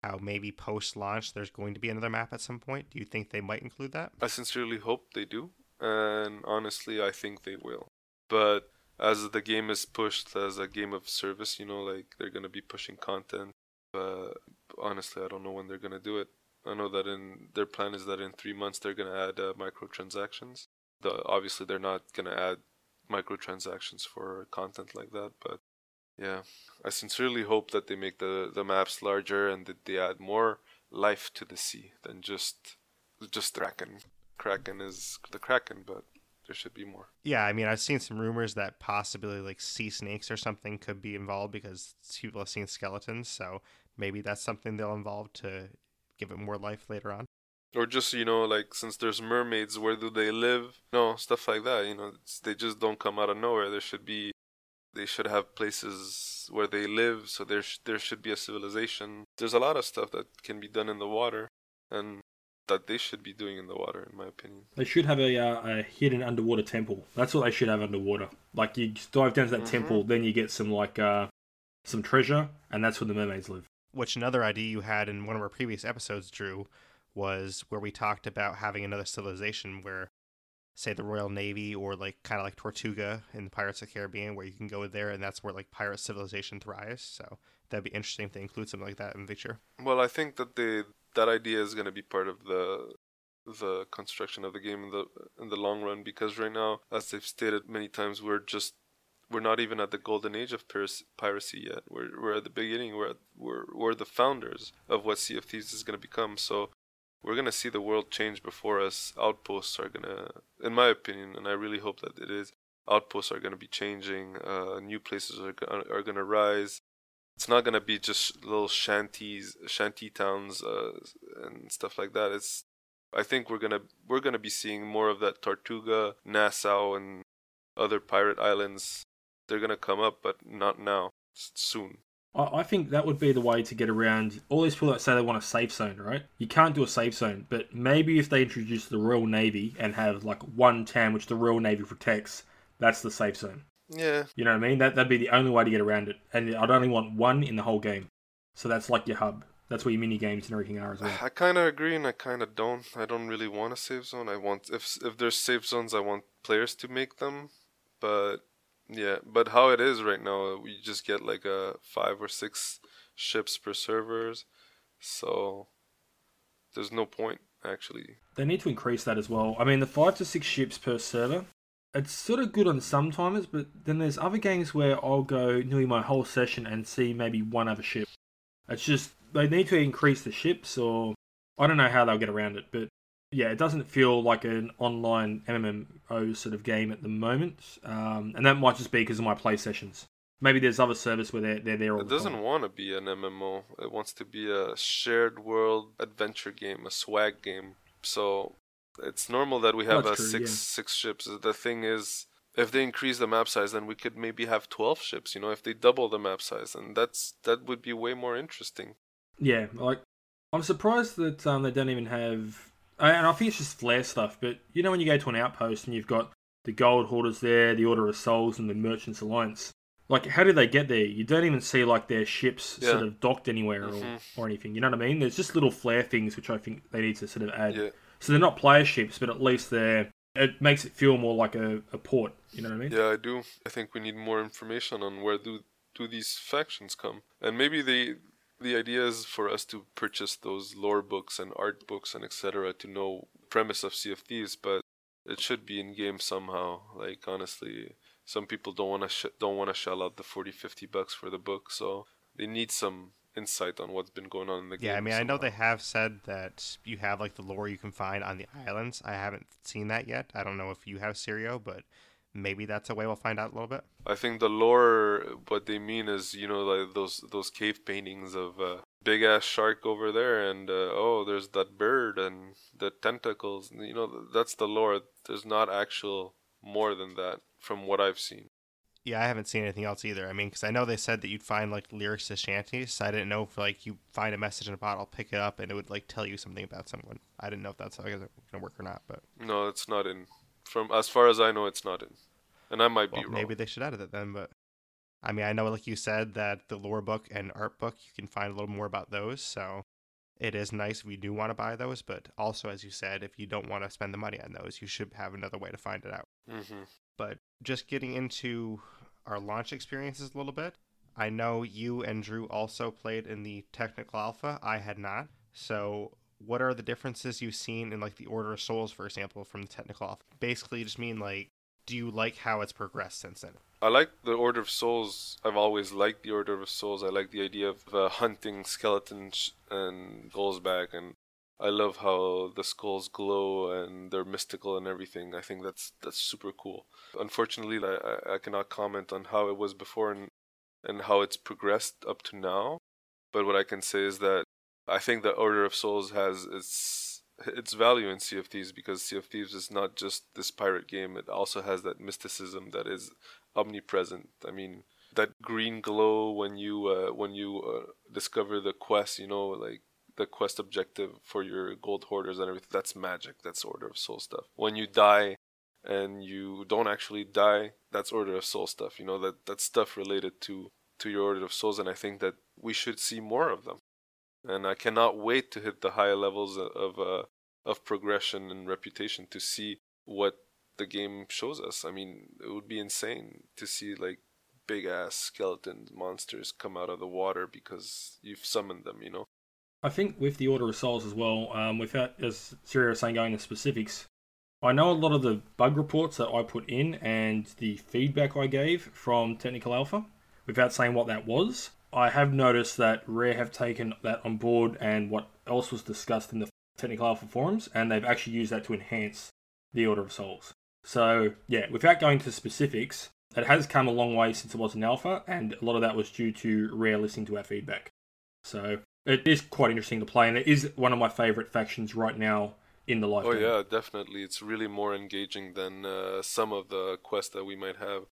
Speaker 1: how maybe post launch there's going to be another map at some point. Do you think they might include that?
Speaker 3: I sincerely hope they do, and honestly, I think they will. But as the game is pushed as a game of service, you know, like they're gonna be pushing content. But honestly, I don't know when they're gonna do it. I know that in their plan is that in three months they're gonna add uh, microtransactions. The, obviously, they're not gonna add microtransactions for content like that, but yeah, I sincerely hope that they make the the maps larger and that they add more life to the sea than just just Kraken. Kraken is the Kraken, but there should be more.
Speaker 1: Yeah, I mean, I've seen some rumors that possibly like sea snakes or something could be involved because people have seen skeletons, so maybe that's something they'll involve to give it more life later on.
Speaker 3: Or just you know, like since there's mermaids, where do they live? No, stuff like that. You know, they just don't come out of nowhere. There should be they should have places where they live, so there sh- there should be a civilization. There's a lot of stuff that can be done in the water, and that they should be doing in the water, in my opinion.
Speaker 2: They should have a, uh, a hidden underwater temple. That's what they should have underwater. Like you dive down to that mm-hmm. temple, then you get some like uh, some treasure, and that's where the mermaids live.
Speaker 1: Which another idea you had in one of our previous episodes, Drew, was where we talked about having another civilization where say the Royal Navy or like kind of like Tortuga in the Pirates of the Caribbean, where you can go there and that's where like pirate civilization thrives. So that'd be interesting to include something like that in the.
Speaker 3: Well, I think that the that idea is going to be part of the the construction of the game in the in the long run because right now, as they've stated many times, we're just we're not even at the golden age of piracy yet. We're we're at the beginning. We're at, we're we're the founders of what Sea of Thieves is going to become. So we're going to see the world change before us. Outposts are going to, in my opinion, and I really hope that it is. Outposts are going to be changing. Uh, new places are are going to rise. It's not going to be just little shanties, shanty towns, uh, and stuff like that. It's I think we're gonna we're gonna be seeing more of that Tortuga, Nassau, and other pirate islands they're going to come up, but not now. Soon.
Speaker 2: I think that would be the way to get around all these people that say they want a safe zone, right? You can't do a safe zone, but maybe if they introduce the Royal Navy and have like one town which the Royal Navy protects, that's the safe zone.
Speaker 3: Yeah.
Speaker 2: You know what I mean? That that'd be the only way to get around it. And I'd only want one in the whole game. So that's like your hub. That's where your mini games and everything are as well.
Speaker 3: I kind of agree, and I kind of don't. I don't really want a safe zone. I want if if there's safe zones, I want players to make them. But yeah, but how it is right now, uh, we just get like a five or six ships per servers, so there's no point actually.
Speaker 2: They need to increase that as well. I mean, the five to six ships per server, it's sort of good on some timers, but then there's other games where I'll go nearly my whole session and see maybe one other ship. It's just they need to increase the ships, or I don't know how they'll get around it, but yeah, it doesn't feel like an online MMO sort of game at the moment, um, and that might just be because of my play sessions. Maybe there's other service where they're they're there all
Speaker 3: It
Speaker 2: the
Speaker 3: doesn't
Speaker 2: time.
Speaker 3: want to be an MMO. It wants to be a shared world adventure game, a swag game. So it's normal that we have a
Speaker 2: true,
Speaker 3: six
Speaker 2: yeah.
Speaker 3: six ships. The thing is, if they increase the map size, then we could maybe have twelve ships. You know, if they double the map size, and that's that would be way more interesting.
Speaker 2: Yeah, like I'm surprised that um, they don't even have. And I think it's just flare stuff. But you know, when you go to an outpost and you've got the gold hoarders there, the Order of Souls, and the Merchants Alliance. Like, how do they get there? You don't even see like their ships
Speaker 3: Yeah.
Speaker 2: sort of docked anywhere
Speaker 3: Mhm.
Speaker 2: or, or anything. You know what I mean? There's just little flare things which I think they need to sort of add.
Speaker 3: Yeah,
Speaker 2: So they're not player ships, but at least they're. It makes it feel more like a, a port. You know what I mean?
Speaker 3: yeah, I do. I think we need more information on where do do these factions come, and maybe they. The idea is for us to purchase those lore books and art books and etc. to know premise of Sea of Thieves, but it should be in game somehow. Like honestly, some people don't want to sh- don't want to shell out the 40 50 bucks for the book, so they need some insight on what's been going on in the game.
Speaker 1: Yeah, I mean, I know they have said that you have like the lore you can find on the islands. I haven't seen that yet. I don't know if you have Sirio, but maybe that's a way we'll find out a little bit.
Speaker 3: I think the lore, what they mean is, you know, like those those cave paintings of uh, big ass shark over there, and uh, oh, there's that bird and the tentacles. You know, that's the lore. There's not actual more than that from what I've seen.
Speaker 1: Yeah, I haven't seen anything else either. I mean, because I know they said that you'd find like lyrics to shanties. I didn't know if like you find a message in a bottle, pick it up, and it would like tell you something about someone. I didn't know if that's how it's gonna work or not, but
Speaker 3: No, it's not in. From as far as I know, it's not in, and I might
Speaker 1: well,
Speaker 3: be wrong.
Speaker 1: maybe they should edit it then. But I mean, I know like you said that the lore book and art book you can find a little more about those. So it is nice if you do want to buy those, but also as you said, if you don't want to spend the money on those, you should have another way to find it out.
Speaker 3: hmm
Speaker 1: but just getting into our launch experiences a little bit. I know you and Drew also played in the technical alpha. I had not. So, what are the differences you've seen in like the Order of Souls, for example, from the technical alpha? Basically, just mean like, do you like how it's progressed since then?
Speaker 3: I like the Order of Souls. I've always liked the Order of Souls. I like the idea of uh, hunting skeletons and skulls back, and I love how the skulls glow and they're mystical and everything. I think that's that's super cool. Unfortunately, I- I cannot comment on how it was before and and how it's progressed up to now. But what I can say is that I think the Order of Souls has its its value in Sea of Thieves because Sea of Thieves is not just this pirate game. It also has that mysticism that is omnipresent. I mean, that green glow when you uh, when you uh, discover the quest, you know, like the quest objective for your gold hoarders and everything. That's magic. That's Order of Soul stuff. When you die and you don't actually die, that's Order of Soul stuff. You know that that's stuff related to to your Order of Souls, and I think that we should see more of them. And I cannot wait to hit the higher levels of uh, of progression and reputation to see what the game shows us. I mean, it would be insane to see like big ass skeleton monsters come out of the water because you've summoned them, you know.
Speaker 2: I think with the Order of Souls as well, um, without, as Sirio was saying, going into specifics, I know a lot of the bug reports that I put in and the feedback I gave from Technical Alpha, without saying what that was, I have noticed that Rare have taken that on board and what else was discussed in the Technical Alpha forums, and they've actually used that to enhance the Order of Souls. So, yeah, without going to specifics, it has come a long way since it was an alpha, and a lot of that was due to Rare listening to our feedback. So, it is quite interesting to play, and it is one of my favourite factions right now in the life.
Speaker 3: Oh yeah, definitely. It's really more engaging than uh, some of the quests that we might have.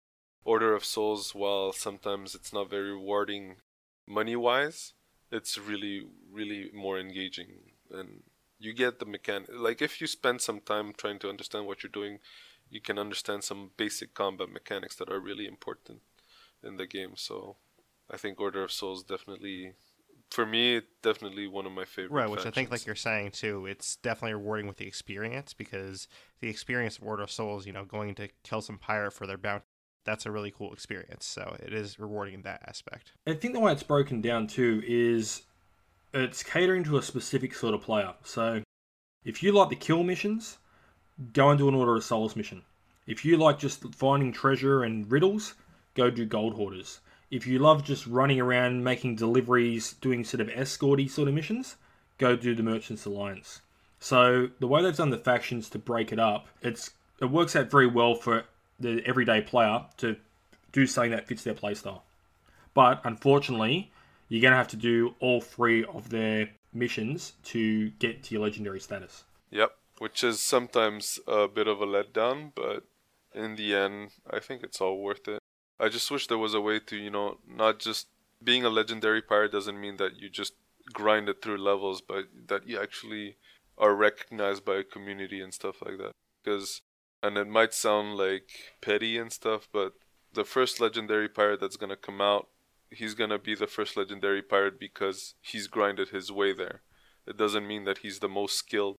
Speaker 3: Order of Souls, while sometimes it's not very rewarding money wise, it's really really more engaging and you get the mechanic. Like if you spend some time trying to understand what you're doing, you can understand some basic combat mechanics that are really important in the game. So I think Order of Souls definitely for me, definitely one of my favorite.
Speaker 1: Right, which factions. I think, like you're saying too, it's definitely rewarding with the experience because the experience of Order of Souls, you know, going to kill some pirate for their bounty, that's a really cool experience. So it is rewarding in that aspect.
Speaker 2: I think the way it's broken down too is it's catering to a specific sort of player. So if you like the kill missions, go and do an Order of Souls mission. If you like just finding treasure and riddles, go do Gold Hoarders if you love just running around making deliveries, doing sort of escorty sort of missions, go do the Merchants Alliance. So the way they've done the factions to break it up, it's it works out very well for the everyday player to do something that fits their playstyle. But unfortunately, you're going to have to do all three of their missions to get to your legendary status.
Speaker 3: Yep, which is sometimes a bit of a letdown, but in the end, I think it's all worth it. I just wish there was a way to, you know, not just being a legendary pirate doesn't mean that you just grind it through levels, but that you actually are recognized by a community and stuff like that. Because, and it might sound like petty and stuff, but the first legendary pirate that's gonna come out, he's gonna be the first legendary pirate because he's grinded his way there. It doesn't mean that he's the most skilled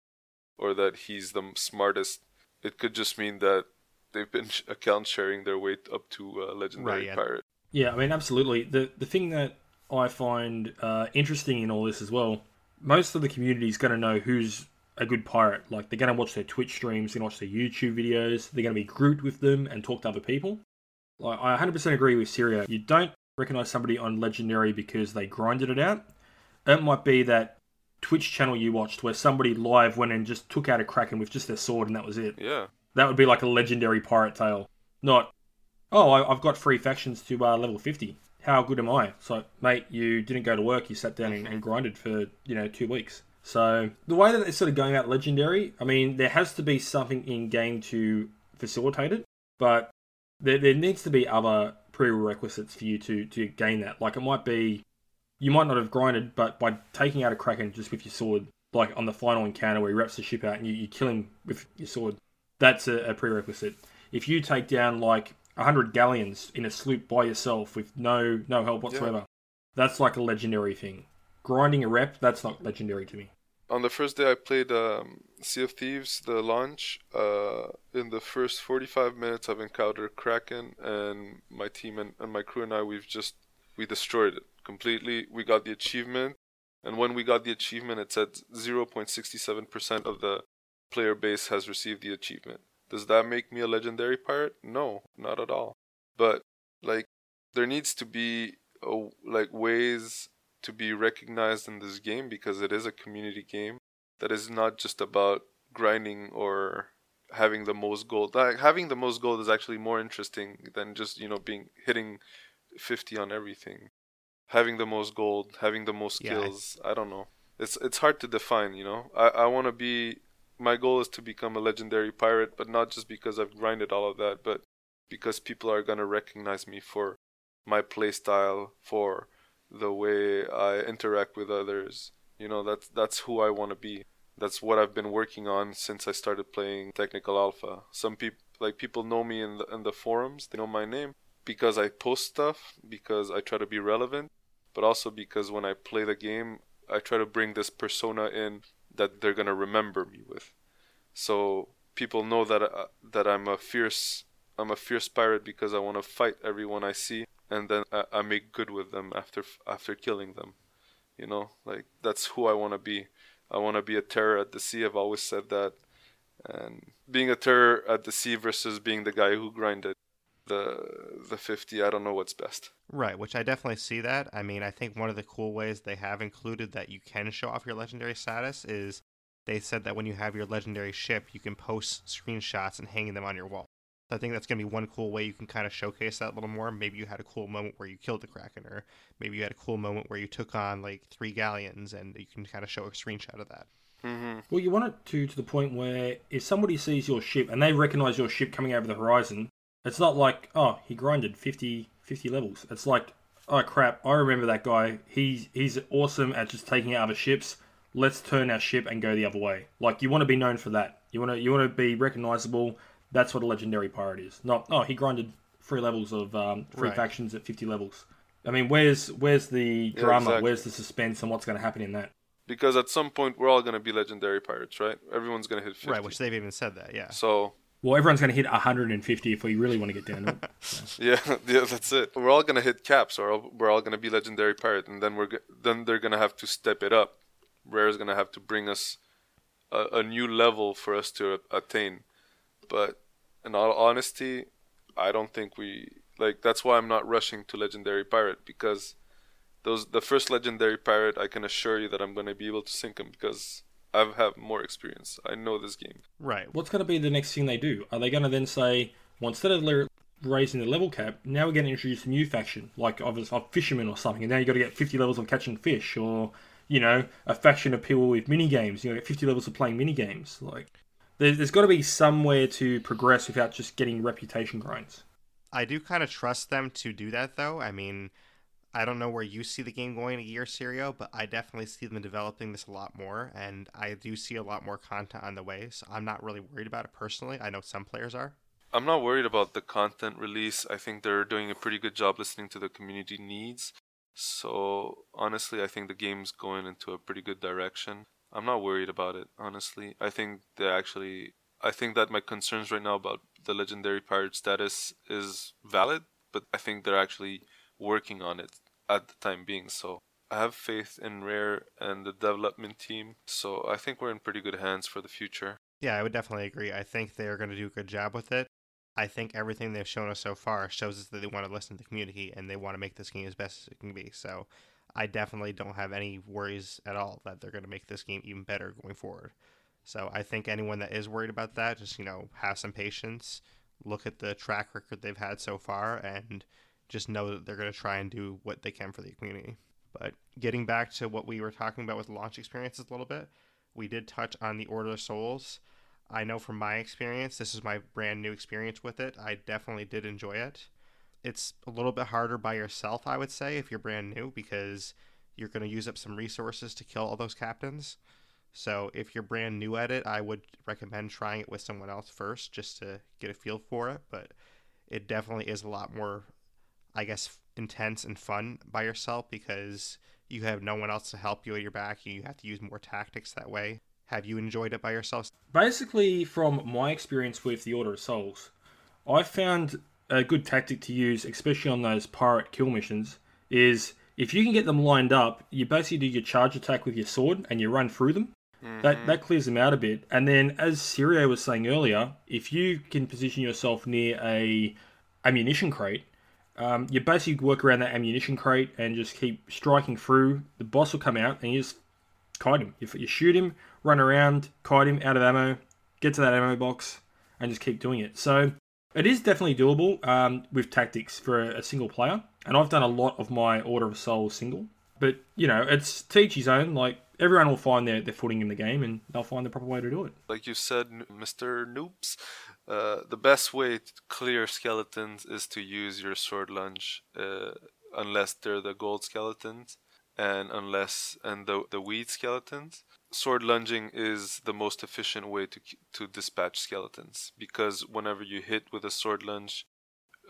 Speaker 3: or that he's the smartest. It could just mean that they've been account sharing their way up to uh, legendary right, yeah. pirate.
Speaker 2: Yeah, I mean, absolutely. The the thing that I find uh, interesting in all this as well, most of the community is going to know who's a good pirate. Like they're going to watch their Twitch streams, they're going to watch their YouTube videos, they're going to be grouped with them and talk to other people. Like I 100% agree with Sirio. You don't recognize somebody on legendary because they grinded it out. It might be that Twitch channel you watched where somebody live went and just took out a kraken with just their sword and that was it.
Speaker 3: Yeah.
Speaker 2: That would be like a legendary pirate tale. Not, oh, I, have got three factions to uh, level 50. How good am I? So, mate, you didn't go to work. You sat down and, and grinded for, you know, two weeks. So, the way that it's sort of going out legendary, I mean, there has to be something in game to facilitate it, but there, there needs to be other prerequisites for you to, to gain that. Like, it might be, you might not have grinded, but by taking out a Kraken just with your sword, like on the final encounter where he wraps the ship out and you, you kill him with your sword, that's a, a prerequisite. If you take down like hundred galleons in a sloop by yourself with no no help whatsoever, yeah. that's like a legendary thing. Grinding a rep, that's not legendary to me.
Speaker 3: On the first day I played um, Sea of Thieves, the launch. Uh, in the first 45 minutes, I've encountered Kraken, and my team and, and my crew and I, we've just we destroyed it completely. We got the achievement, and when we got the achievement, it said 0.67% of the player base has received the achievement. Does that make me a legendary pirate? No, not at all. But like there needs to be a, like ways to be recognized in this game because it is a community game that is not just about grinding or having the most gold. Like, having the most gold is actually more interesting than just you know being hitting 50 on everything. Having the most gold, having the most skills, yeah. I don't know. It's it's hard to define, you know. I I want to be my goal is to become a legendary pirate, but not just because I've grinded all of that, but because people are gonna recognize me for my playstyle, for the way I interact with others. You know, that's that's who I want to be. That's what I've been working on since I started playing Technical Alpha. Some people like people know me in the in the forums. They know my name because I post stuff, because I try to be relevant, but also because when I play the game, I try to bring this persona in that they're gonna remember me with. So people know that uh, that I'm a fierce I'm a fierce pirate because I want to fight everyone I see, and then I, I make good with them after after killing them. You know, like that's who I want to be. I want to be a terror at the sea. I've always said that. And being a terror at the sea versus being the guy who grinded the the 50, I don't know what's best.
Speaker 1: Right, which I definitely see that. I mean, I think one of the cool ways they have included that you can show off your legendary status is they said that when you have your legendary ship, you can post screenshots and hang them on your wall. I think that's going to be one cool way you can kind of showcase that a little more. Maybe you had a cool moment where you killed the Kraken, or maybe you had a cool moment where you took on like three galleons, and you can kind of show a screenshot of that.
Speaker 3: Mm-hmm.
Speaker 2: Well, you want it to to the point where if somebody sees your ship and they recognize your ship coming over the horizon, it's not like oh he grinded 50, 50 levels. It's like oh crap, I remember that guy. He's he's awesome at just taking out other ships. Let's turn our ship and go the other way. Like you want to be known for that. You want to you want to be recognizable that's what a legendary pirate is. Not oh he grinded three levels of um, three
Speaker 1: Right.
Speaker 2: factions at fifty levels. I mean, where's where's the
Speaker 3: Yeah,
Speaker 2: drama?
Speaker 3: exactly.
Speaker 2: Where's the suspense and what's going to happen in that?
Speaker 3: Because at some point we're all gonna be legendary pirates, right? Everyone's gonna hit 50.
Speaker 1: Right, which they've even said that. Yeah.
Speaker 3: so
Speaker 2: Well, everyone's going to hit 150 if we really want to get down to it.
Speaker 3: yeah, yeah, that's it. We're all gonna hit caps, or we're all gonna be legendary pirate, and then we're g- then they're gonna have to step it up. Rare's gonna have to bring us a, a new level for us to attain. But in all honesty, I don't think we like. That's why I'm not rushing to legendary pirate because those the first legendary pirate, I can assure you that I'm gonna be able to sink him because I've have more experience. I know this game.
Speaker 1: Right.
Speaker 2: What's going to be the next thing they do? Are they going to then say, well, instead of raising the level cap, now we're going to introduce a new faction, like of a of fishermen or something, and now you got to get 50 levels of catching fish, or you know, a faction of people with mini games. You know, get 50 levels of playing mini games. Like, there, there's got to be somewhere to progress without just getting reputation grinds.
Speaker 1: I do kind of trust them to do that, though. I mean, I don't know where you see the game going a year, Sirio, but I definitely see them developing this a lot more, and I do see a lot more content on the way. So I'm not really worried about it personally. I know some players are.
Speaker 3: I'm not worried about the content release. I think they're doing a pretty good job listening to the community needs. So honestly, I think the game's going into a pretty good direction. I'm not worried about it, honestly. I think they actually I think that my concerns right now about the legendary pirate status is valid, but I think they're actually working on it at the time being. So I have faith in Rare and the development team. So I think we're in pretty good hands for the future.
Speaker 1: Yeah, I would definitely agree. I think they are going to do a good job with it. I think everything they've shown us so far shows us that they want to listen to the community and they want to make this game as best as it can be. So I definitely don't have any worries at all that they're going to make this game even better going forward. So I think anyone that is worried about that, just, you know, have some patience, look at the track record they've had so far, and just know that they're going to try and do what they can for the community. But getting back to what we were talking about with launch experiences a little bit, we did touch on the Order of Souls. I know from my experience, this is my brand new experience with it. I definitely did enjoy it. It's a little bit harder by yourself, I would say, if you're brand new, because you're going to use up some resources to kill all those captains. So if you're brand new at it, I would recommend trying it with someone else first just to get a feel for it. But it definitely is a lot more, I guess, intense and fun by yourself because you have no one else to help you at your back. And you have to use more tactics that way. Have you enjoyed it by yourself?
Speaker 2: Basically, from my experience with the Order of Souls, I found a good tactic to use, especially on those pirate kill missions, is if you can get them lined up, you basically do your charge attack with your sword and you run through them. That that clears them out a bit. And then, as Sirio was saying earlier, if you can position yourself near a ammunition crate, um, you basically work around that ammunition crate and just keep striking through. The boss will come out and you just kite him. You, you shoot him, run around, kite him out of ammo, get to that ammo box, and just keep doing it. So it is definitely doable um, with tactics for a, single player. And I've done a lot of my Order of Souls single. But, you know, it's to each his own. Like, everyone will find their, their footing in the game and they'll find the proper way to do it.
Speaker 3: like you said, Mr. Newbz, uh, the best way to clear skeletons is to use your sword lunge, uh, unless they're the gold skeletons, and unless and the the weed skeletons. Sword lunging is the most efficient way to to dispatch skeletons because whenever you hit with a sword lunge,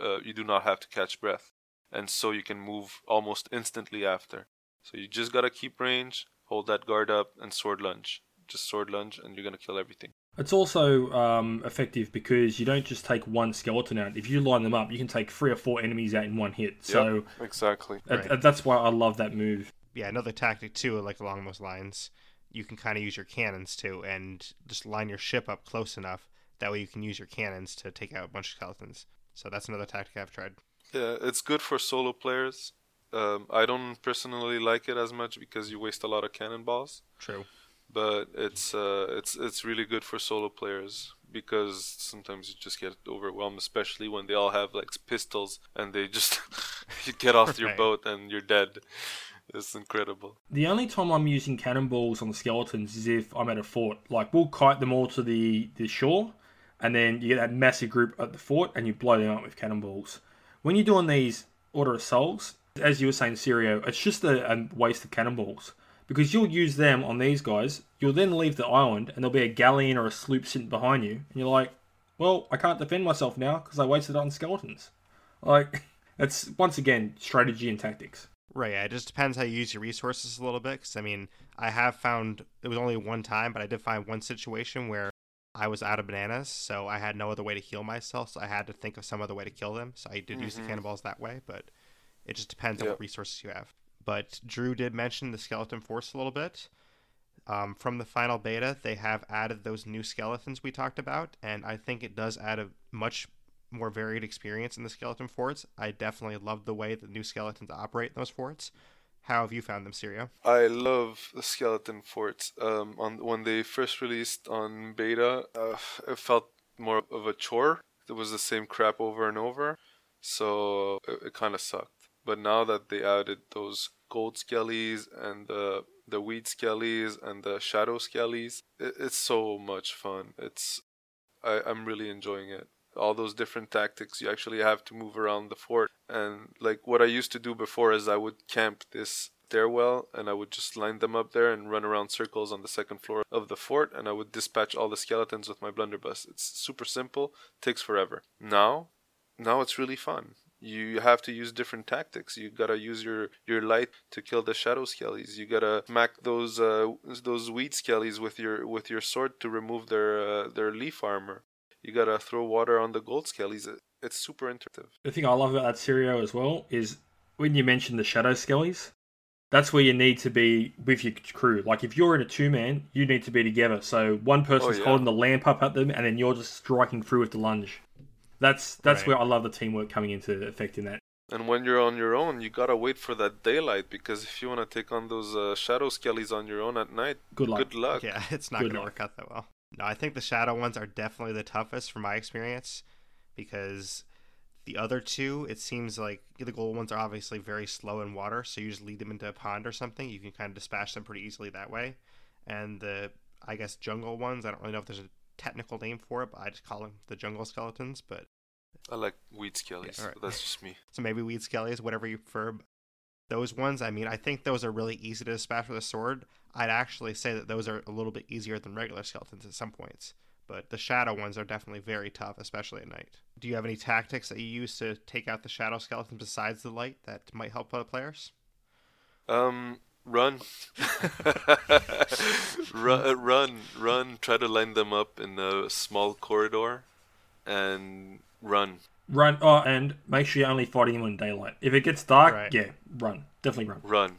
Speaker 3: uh, you do not have to catch breath, and so you can move almost instantly after. So you just gotta keep range, hold that guard up, and sword lunge. Just sword lunge, and you're gonna kill everything.
Speaker 2: It's also um, effective because you don't just take one skeleton out. If you line them up, you can take three or four enemies out in one hit. So
Speaker 3: exactly.
Speaker 2: that-
Speaker 1: Right.
Speaker 2: that's why I love that move.
Speaker 1: yeah, another tactic too, like along those lines, you can kind of use your cannons to and just line your ship up close enough that way you can use your cannons to take out a bunch of skeletons. So that's another tactic I've tried.
Speaker 3: Yeah, it's good for solo players. Um, I don't personally like it as much because you waste a lot of cannonballs.
Speaker 1: True.
Speaker 3: But it's uh, it's it's really good for solo players because sometimes you just get overwhelmed, especially when they all have like pistols and they just you get off your
Speaker 1: Right.
Speaker 3: boat and you're dead. It's incredible.
Speaker 2: The only time I'm using cannonballs on the skeletons is if I'm at a fort. Like we'll kite them all to the, the shore, and then you get that massive group at the fort, and you blow them up with cannonballs. When you're doing these Order of Souls, as you were saying, Sirio, it's just a, a waste of cannonballs because you'll use them on these guys. You'll then leave the island, and there'll be a galleon or a sloop sitting behind you, and you're like, "Well, I can't defend myself now because I wasted it on skeletons." Like, that's once again strategy and tactics.
Speaker 1: Right. Yeah, it just depends how you use your resources a little bit. Because I mean, I have found it was only one time, but I did find one situation where I was out of bananas, so I had no other way to heal myself. So I had to think of some other way to kill them. So I did use the
Speaker 3: Mhm.
Speaker 1: cannonballs that way, but it just depends on what resources you have. But Drew did mention the skeleton forts a little bit. Um, from the final beta, they have added those new skeletons we talked about, and I think it does add a much more varied experience in the skeleton forts. I definitely love the way the new skeletons operate in those forts. How have you found them, Sirio?
Speaker 3: I love the skeleton forts. Um, on when they first released on beta, uh, it felt more of a chore. It was the same crap over and over, so it, it kind of sucked. But now that they added those gold skellies and the the weed skellies and the shadow skellies, it, it's so much fun. It's I, I'm really enjoying it. All those different tactics, you actually have to move around the fort. And like what I used to do before is I would camp this stairwell and I would just line them up there and run around circles on the second floor of the fort and I would dispatch all the skeletons with my blunderbuss. It's super simple, takes forever. Now, now it's really fun. You have to use different tactics. You gotta use your, your light to kill the shadow skellies. You gotta smack those uh, those weed skellies with your with your sword to remove their uh, their leaf armor. You gotta throw water on the gold skellies. It- It's super interactive.
Speaker 2: The thing I love about that Sirio as well is when you mention the Shadow Skellies, that's where you need to be with your crew. Like if you're in a two man, you need to be together. So one person's
Speaker 3: yeah.
Speaker 2: holding the lamp up at them, and then you're just striking through with the lunge. That's that's
Speaker 1: Right.
Speaker 2: where I love the teamwork coming into effect in that.
Speaker 3: And when you're on your own, you gotta wait for that daylight because if you wanna take on those uh, shadow skellies on your own at night,
Speaker 2: Good luck.
Speaker 3: good luck.
Speaker 1: Yeah, it's not
Speaker 2: Good
Speaker 1: going to
Speaker 2: luck.
Speaker 1: work out that well. No, I think the shadow ones are definitely the toughest from my experience because the other two, it seems like the gold ones are obviously very slow in water, so you just lead them into a pond or something. You can kind of dispatch them pretty easily that way. And the, I guess, jungle ones, I don't really know if there's a technical name for it, but I just call them the jungle skeletons. But
Speaker 3: I like weed skellies,
Speaker 1: Yeah, alright.
Speaker 3: that's just me.
Speaker 1: so maybe weed skellies, whatever you prefer. Those ones, I mean, I think those are really easy to dispatch with a sword. I'd actually say that those are a little bit easier than regular skeletons at some points. But the shadow ones are definitely very tough, especially at night. Do you have any tactics that you use to take out the shadow skeletons besides the light that might help other players?
Speaker 3: Um, run, run, uh, run, run. Try to line them up in a small corridor, and run.
Speaker 2: Run. Oh, and make sure you're only fighting them in daylight. If it gets dark,
Speaker 1: Right.
Speaker 2: yeah, run. Definitely run.
Speaker 3: Run.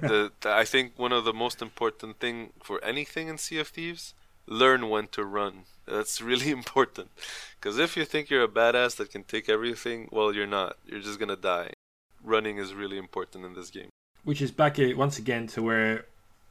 Speaker 3: The, the I think one of the most important thing for anything in Sea of Thieves, learn when to run. That's really important. Because if you think you're a badass that can take everything, well, you're not. You're just gonna die. Running is really important in this game.
Speaker 2: Which is back once again to where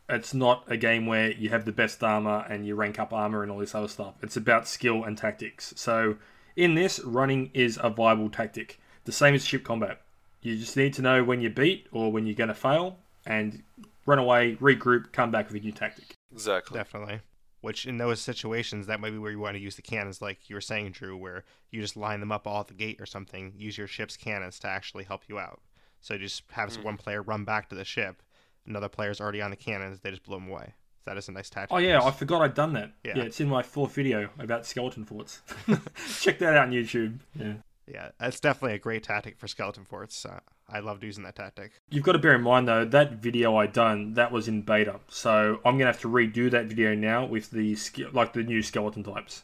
Speaker 2: it's not a game where you have the best armor and you rank up armor and all this other stuff. It's about skill and tactics. So in this, running is a viable tactic. The same as ship combat. You just need to know when you beat or when you're going to fail and run away, regroup, come back with a new tactic.
Speaker 3: Exactly.
Speaker 1: Definitely. Which in those situations, that might be where you want to use the cannons, like you were saying, Drew, where you just line them up all at the gate or something. Use your ship's cannons to actually help you out. So you just have
Speaker 3: Mm.
Speaker 1: one player run back to the ship, another player's already on the cannons, they just blow them away. That is a nice tactic.
Speaker 2: Oh yeah,
Speaker 1: use.
Speaker 2: I forgot I'd done that.
Speaker 1: Yeah.
Speaker 2: Yeah, it's in my fourth video about skeleton forts. Check that out on YouTube. Yeah.
Speaker 1: yeah, that's definitely a great tactic for skeleton forts. Uh, I loved using that tactic.
Speaker 2: You've got to bear in mind though that video I done that was in beta, so I'm gonna have to redo that video now with the like the new skeleton types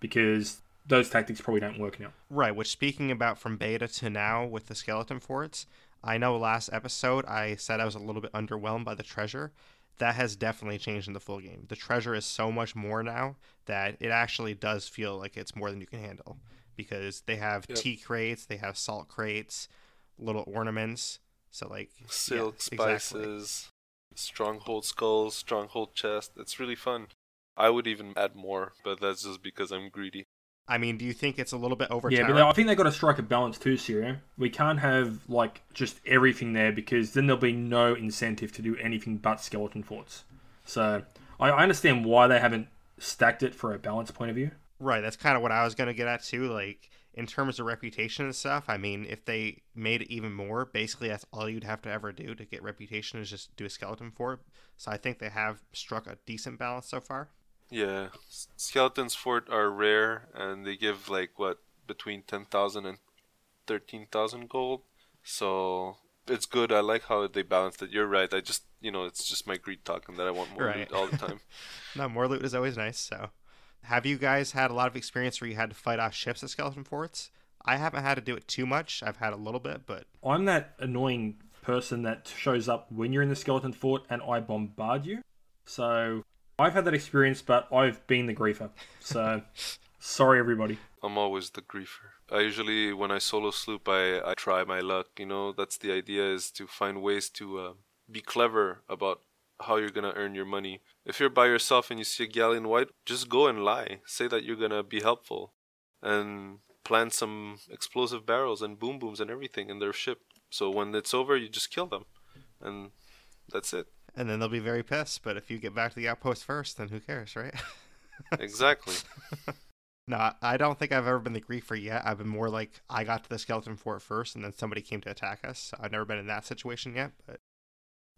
Speaker 2: because those tactics probably don't work now.
Speaker 1: Right, which speaking about from beta to now with the skeleton forts, I know last episode I said I was a little bit underwhelmed by the treasure. That has definitely changed in the full game. The treasure is so much more now that it actually does feel like it's more than you can handle because they have
Speaker 3: Yep.
Speaker 1: tea crates, they have salt crates, little ornaments. So like
Speaker 3: Silk
Speaker 1: yeah, exactly.
Speaker 3: spices, stronghold skulls, stronghold chest. It's really fun. I would even add more, but that's just because I'm greedy.
Speaker 1: I mean, do you think it's a little bit over?
Speaker 2: Yeah, but I think they got to strike a balance too, Sirio. We can't have like just everything there because then there'll be no incentive to do anything but skeleton forts. So I, I understand why they haven't stacked it for a balance point of view.
Speaker 1: Right, that's kind of what I was gonna get at too. Like in terms of reputation and stuff, I mean, if they made it even more, basically that's all you'd have to ever do to get reputation is just do a skeleton fort. So I think they have struck a decent balance so far.
Speaker 3: Yeah, skeletons fort are rare, and they give like what between ten thousand and thirteen thousand gold. So it's good. I like how they balanced it. You're right. I just you know it's just my greed talking that I want more
Speaker 1: Right.
Speaker 3: loot all the time.
Speaker 1: No, more loot is always nice. So, have you guys had a lot of experience where you had to fight off ships at skeleton forts? I haven't had to do it too much. I've had a little bit, but
Speaker 2: I'm that annoying person that shows up when you're in the skeleton fort and I bombard you. So I've had that experience, but I've been the griefer. So sorry, everybody.
Speaker 3: I'm always the griefer. I usually, when I solo sloop, I, I try my luck. You know, that's the idea is to find ways to uh, be clever about how you're gonna earn your money. If you're by yourself and you see a galleon white, just go and lie. Say that you're gonna be helpful, and plant some explosive barrels and boom booms and everything in their ship. So when it's over, you just kill them, and that's it.
Speaker 1: and then they'll be very pissed. But if you get back to the outpost first, then who cares, right?
Speaker 3: Exactly.
Speaker 1: No, I don't think I've ever been the griefer yet. I've been more like I got to the skeleton fort first, and then somebody came to attack us. I've never been in that situation yet, but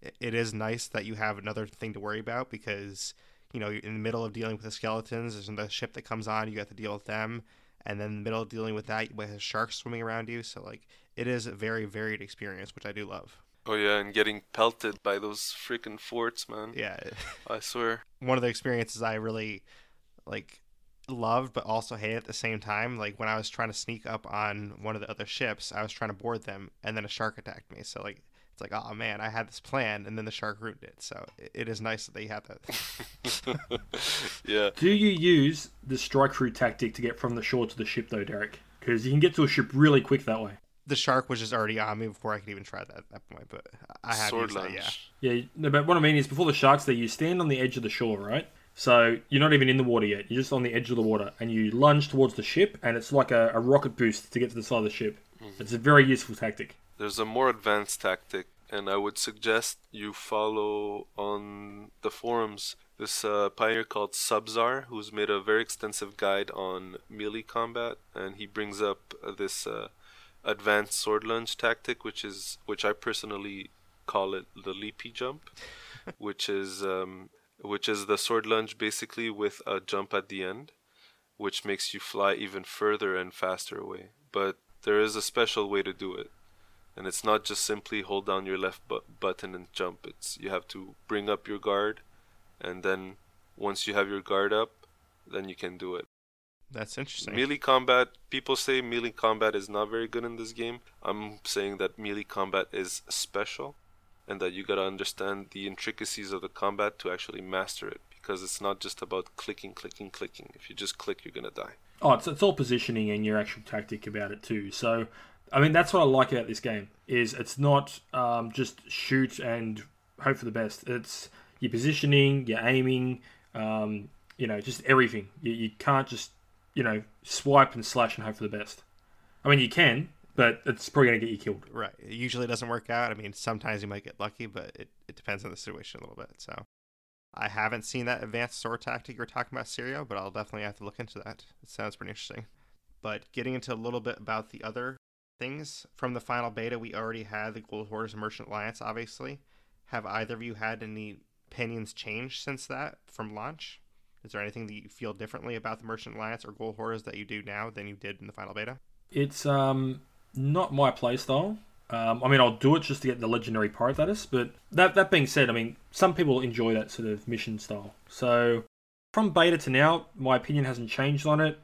Speaker 1: it- is nice that you have another thing to worry about because you know in the middle of dealing with the skeletons. There's the ship that comes on, you have to deal with them, and then in the middle of dealing with that, you have sharks swimming around you. So like it is a very varied experience, which I do love.
Speaker 3: Oh yeah, and getting pelted by those freaking forts, man.
Speaker 1: Yeah,
Speaker 3: I swear.
Speaker 1: one of the experiences I really like loved but also hated at the same time. Like when I was trying to sneak up on one of the other ships, I was trying to board them and then a shark attacked me. So like it's like, oh man, I had this plan and then the shark ruined it. So it, it is nice that they have that.
Speaker 3: yeah.
Speaker 2: Do you use the strike through tactic to get from the shore to the ship, though, Derreck? Because you can get to a ship really quick that way.
Speaker 1: the shark was just already on me before I could even try that at that point. But I have
Speaker 3: Sword
Speaker 1: used that,
Speaker 3: lunge.
Speaker 1: yeah.
Speaker 2: Yeah, no, but what I mean is before the sharks there, you stand on the edge of the shore, right? So you're not even in the water yet. You're just on the edge of the water, and you lunge towards the ship, and it's like a, a rocket boost to get to the side of the ship. Mm-hmm. It's a very useful tactic.
Speaker 3: There's a more advanced tactic, and I would suggest you follow on the forums this uh, pioneer called Subzar, who's made a very extensive guide on melee combat, and he brings up uh, this uh, advanced sword lunge tactic, which is which I personally call it the leapy jump, which is um, which is the sword lunge basically with a jump at the end, which makes you fly even further and faster away. But there is a special way to do it and it's not just simply hold down your left bu- button and jump. It's you have to bring up your guard. And then once you have your guard up then you can do it.
Speaker 1: That's interesting.
Speaker 3: melee combat people say melee combat is not very good in this game. I'm saying that melee combat is special and that you got to understand the intricacies of the combat to actually master it. Because it's not just about clicking clicking clicking. If you just click you're going to die.
Speaker 2: Oh, it's, it's all positioning and your actual tactic about it too. So, I mean, that's what I like about this game is it's not um, just shoot and hope for the best. It's your positioning, your aiming, um, you know, just everything. You, you can't just you know swipe and slash and hope for the best. I mean, you can, but it's probably going to get you killed.
Speaker 1: Right. It usually doesn't work out. I mean, sometimes you might get lucky, but it, it depends on the situation a little bit. So I haven't seen that advanced sword tactic you're talking about, Sirio, but I'll definitely have to look into that. It sounds pretty interesting. But getting into a little bit about the other things from the final beta, we already had the Gold Hoarders Merchant Alliance, obviously. Have either of you had any opinions change since that from launch? Is there anything that you feel differently about the Merchant Alliance or Gold Hoarders that you do now than you did in the final beta?
Speaker 2: It's um not my playstyle. Um, I mean, I'll do it just to get the legendary pirate status. But that that being said, I mean, some people enjoy that sort of mission style. So from beta to now, my opinion hasn't changed on it.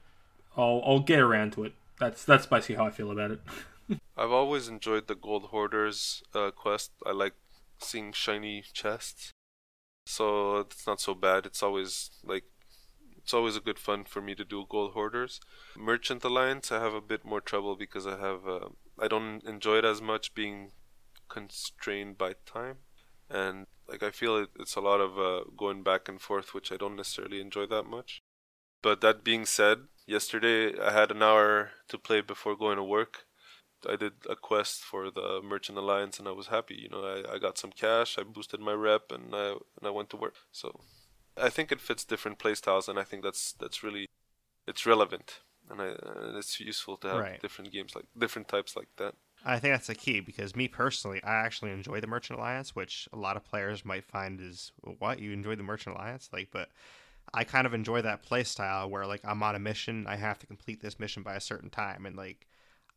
Speaker 2: I'll I'll get around to it. That's that's basically how I feel about it.
Speaker 3: I've always enjoyed the Gold Hoarders uh, quest. I like seeing shiny chests, so it's not so bad. It's always like it's always a good fun for me to do Gold Hoarders. Merchant Alliance, I have a bit more trouble because I have uh, I don't enjoy it as much being constrained by time, and like I feel it, it's a lot of uh, going back and forth, which I don't necessarily enjoy that much. But that being said, yesterday I had an hour to play before going to work. I did a quest for the Merchant Alliance and I was happy. You know, I, I got some cash, I boosted my rep, and I and I went to work. So I think it fits different playstyles, and I think that's that's really it's relevant and, I, and it's useful to have right. different games like different types like that.
Speaker 1: I think that's the key because me personally, I actually enjoy the Merchant Alliance, which a lot of players might find is what you enjoy the Merchant Alliance, like, but I kind of enjoy that play style where like I'm on a mission, I have to complete this mission by a certain time, and like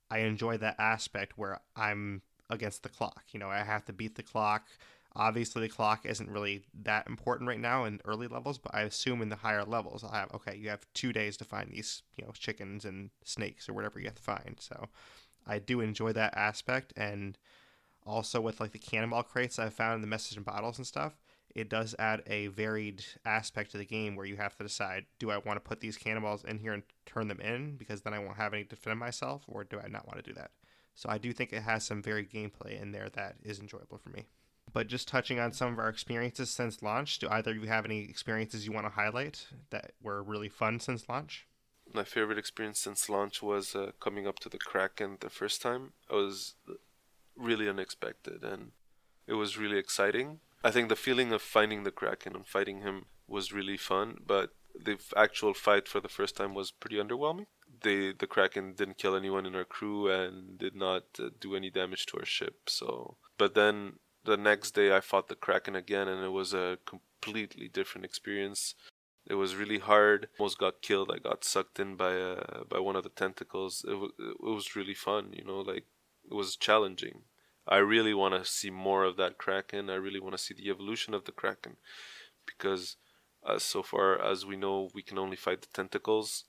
Speaker 1: I enjoy that aspect where I'm against the clock. You know, I have to beat the clock. Obviously, the clock isn't really that important right now in early levels, but I assume in the higher levels, I have okay, you have two days to find these, you know, chickens and snakes or whatever you have to find. So, I do enjoy that aspect, and also with like the cannonball crates I've found in the message and bottles and stuff it does add a varied aspect to the game where you have to decide do I want to put these cannonballs in here and turn them in because then I won't have any to defend myself, or do I not want to do that? So I do think it has some varied gameplay in there that is enjoyable for me. But just touching on some of our experiences since launch, do either of you have any experiences you want to highlight that were really fun since launch?
Speaker 3: My favorite experience since launch was uh, coming up to the Kraken the first time. It was really unexpected and it was really exciting I think the feeling of finding the Kraken and fighting him was really fun, but the actual fight for the first time was pretty underwhelming. The the Kraken didn't kill anyone in our crew and did not uh, do any damage to our ship. So, but then the next day I fought the Kraken again, and it was a completely different experience. It was really hard. Almost got killed. I got sucked in by uh, by one of the tentacles. It was it was really fun. You know, like it was challenging. I really want to see more of that Kraken. I really want to see the evolution of the Kraken because, uh, so far as we know, we can only fight the tentacles.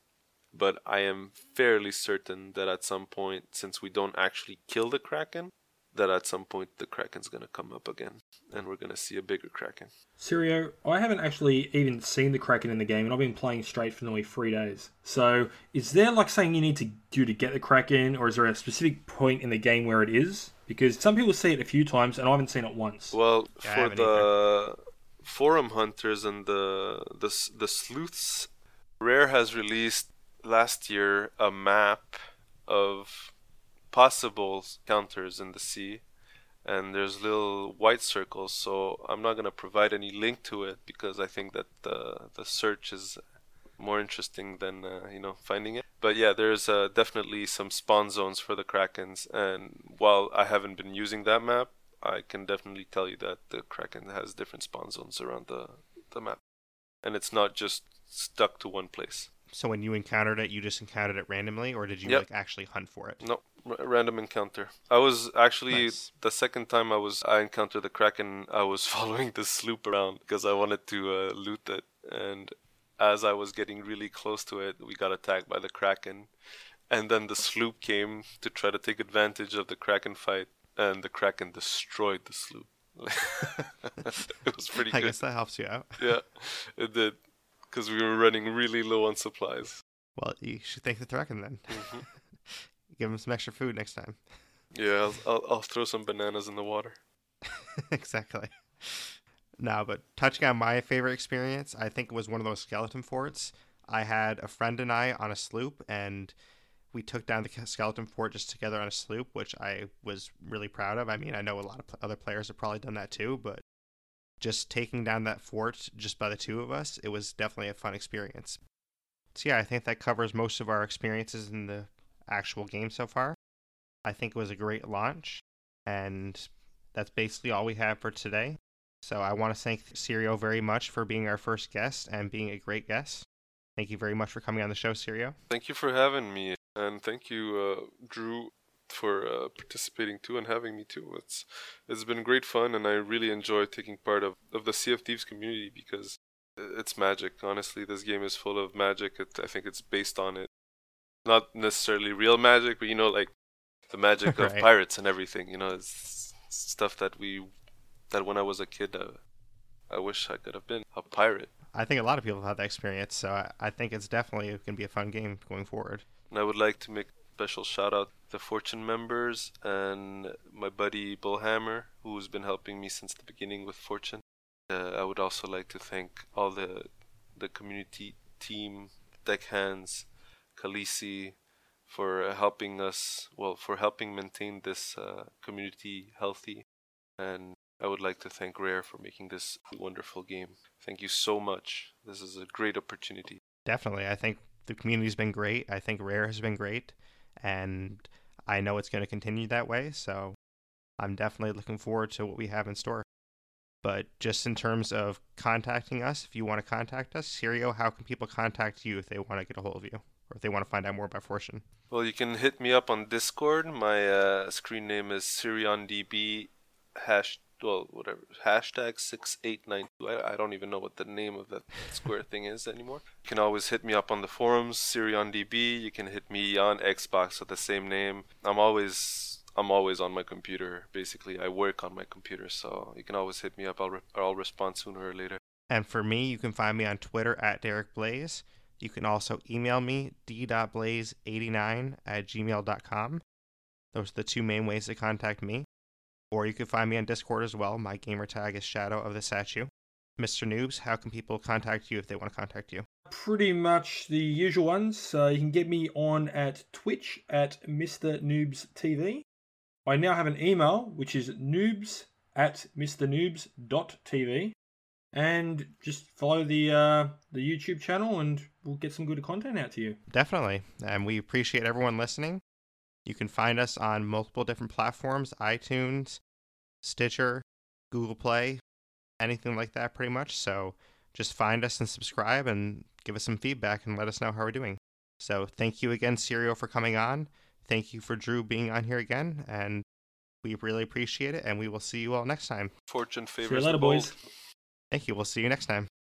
Speaker 3: But I am fairly certain that at some point, since we don't actually kill the Kraken, that at some point the Kraken's going to come up again and we're going to see a bigger Kraken.
Speaker 2: Sirio, I haven't actually even seen the Kraken in the game and I've been playing straight for nearly three days. So is there like saying you need to do to get the Kraken or is there a specific point in the game where it is? Because some people see it a few times and I haven't seen it once.
Speaker 3: Well, yeah, for the either. forum hunters and the, the, the sleuths, Rare has released last year a map of possible counters in the sea and there's little white circles so i'm not going to provide any link to it because i think that the the search is more interesting than uh, you know finding it but yeah there's uh, definitely some spawn zones for the krakens and while i haven't been using that map i can definitely tell you that the kraken has different spawn zones around the the map and it's not just stuck to one place
Speaker 1: so when you encountered it, you just encountered it randomly, or did you yep. like actually hunt for it?
Speaker 3: No, r- random encounter. I was actually nice. the second time I was I encountered the kraken. I was following the sloop around because I wanted to uh, loot it, and as I was getting really close to it, we got attacked by the kraken, and then the sloop came to try to take advantage of the kraken fight, and the kraken destroyed the sloop. it was pretty. Good. I
Speaker 1: good. guess that helps you out.
Speaker 3: yeah, it did because we were running really low on supplies.
Speaker 1: Well, you should thank the Kraken then. Mm-hmm. Give him some extra food next time.
Speaker 3: Yeah, I'll, I'll, I'll throw some bananas in the water.
Speaker 1: exactly. Now, but touching on my favorite experience, I think it was one of those skeleton forts. I had a friend and I on a sloop, and we took down the skeleton fort just together on a sloop, which I was really proud of. I mean, I know a lot of other players have probably done that too, but just taking down that fort just by the two of us, it was definitely a fun experience. So yeah, I think that covers most of our experiences in the actual game so far. I think it was a great launch, and that's basically all we have for today. So I want to thank Sirio very much for being our first guest and being a great guest. Thank you very much for coming on the show, Sirio.
Speaker 3: Thank you for having me, and thank you, uh, Drew, for uh, participating too and having me too. It's it's been great fun, and I really enjoy taking part of, of the Sea of Thieves community because it's magic. Honestly, this game is full of magic. It, I think it's based on it, not necessarily real magic, but you know, like the magic of pirates and everything. You know, it's stuff that we that when I was a kid, uh, I wish I could have been a pirate.
Speaker 1: I think a lot of people have had that experience, so I, I think it's definitely going to be a fun game going forward.
Speaker 3: And I would like to make a special shout out to the Fortune members and my buddy Bullhammer, who's been helping me since the beginning with Fortune. Uh, I would also like to thank all the the community team, deckhands, Khaleesi, for helping us. Well, for helping maintain this uh, community healthy, and I would like to thank Rare for making this wonderful game. Thank you so much. This is a great opportunity.
Speaker 1: Definitely. I think the community's been great. I think Rare has been great. And I know it's going to continue that way. So I'm definitely looking forward to what we have in store. But just in terms of contacting us, if you want to contact us, Sirio, how can people contact you if they want to get a hold of you or if they want to find out more about Fortune?
Speaker 3: Well, you can hit me up on Discord. My uh, screen name is SirioNDB hash well whatever hashtag six eight nine two. I, I don't even know what the name of that square thing is anymore. You can always hit me up on the forums, SirioNDB. You can hit me on Xbox with the same name. I'm always I'm always on my computer. Basically, I work on my computer, so you can always hit me up. I'll re- I'll respond sooner or later.
Speaker 1: And for me, you can find me on Twitter at Derreck Blaise. You can also email me, d.blaise89 at gmail.com. Those are the two main ways to contact me. Or you can find me on Discord as well. My gamer tag is Shadow of the Statue. Mr. Newbz, how can people contact you if they want to contact you?
Speaker 2: Pretty much the usual ones. Uh, you can get me on at Twitch at Mr. Newbz TV. I now have an email which is newbz at mrnewbz.tv. And just follow the uh, the YouTube channel and we'll get some good content out to you.
Speaker 1: Definitely. And we appreciate everyone listening. You can find us on multiple different platforms iTunes, Stitcher, Google Play, anything like that, pretty much. So just find us and subscribe and give us some feedback and let us know how we're doing. So thank you again, Sirio, for coming on. Thank you for Drew being on here again. And we really appreciate it. And we will see you all next time.
Speaker 3: Fortune
Speaker 2: See
Speaker 3: favors
Speaker 2: you later,
Speaker 3: the
Speaker 2: boys.
Speaker 1: Thank you. We'll see you next time.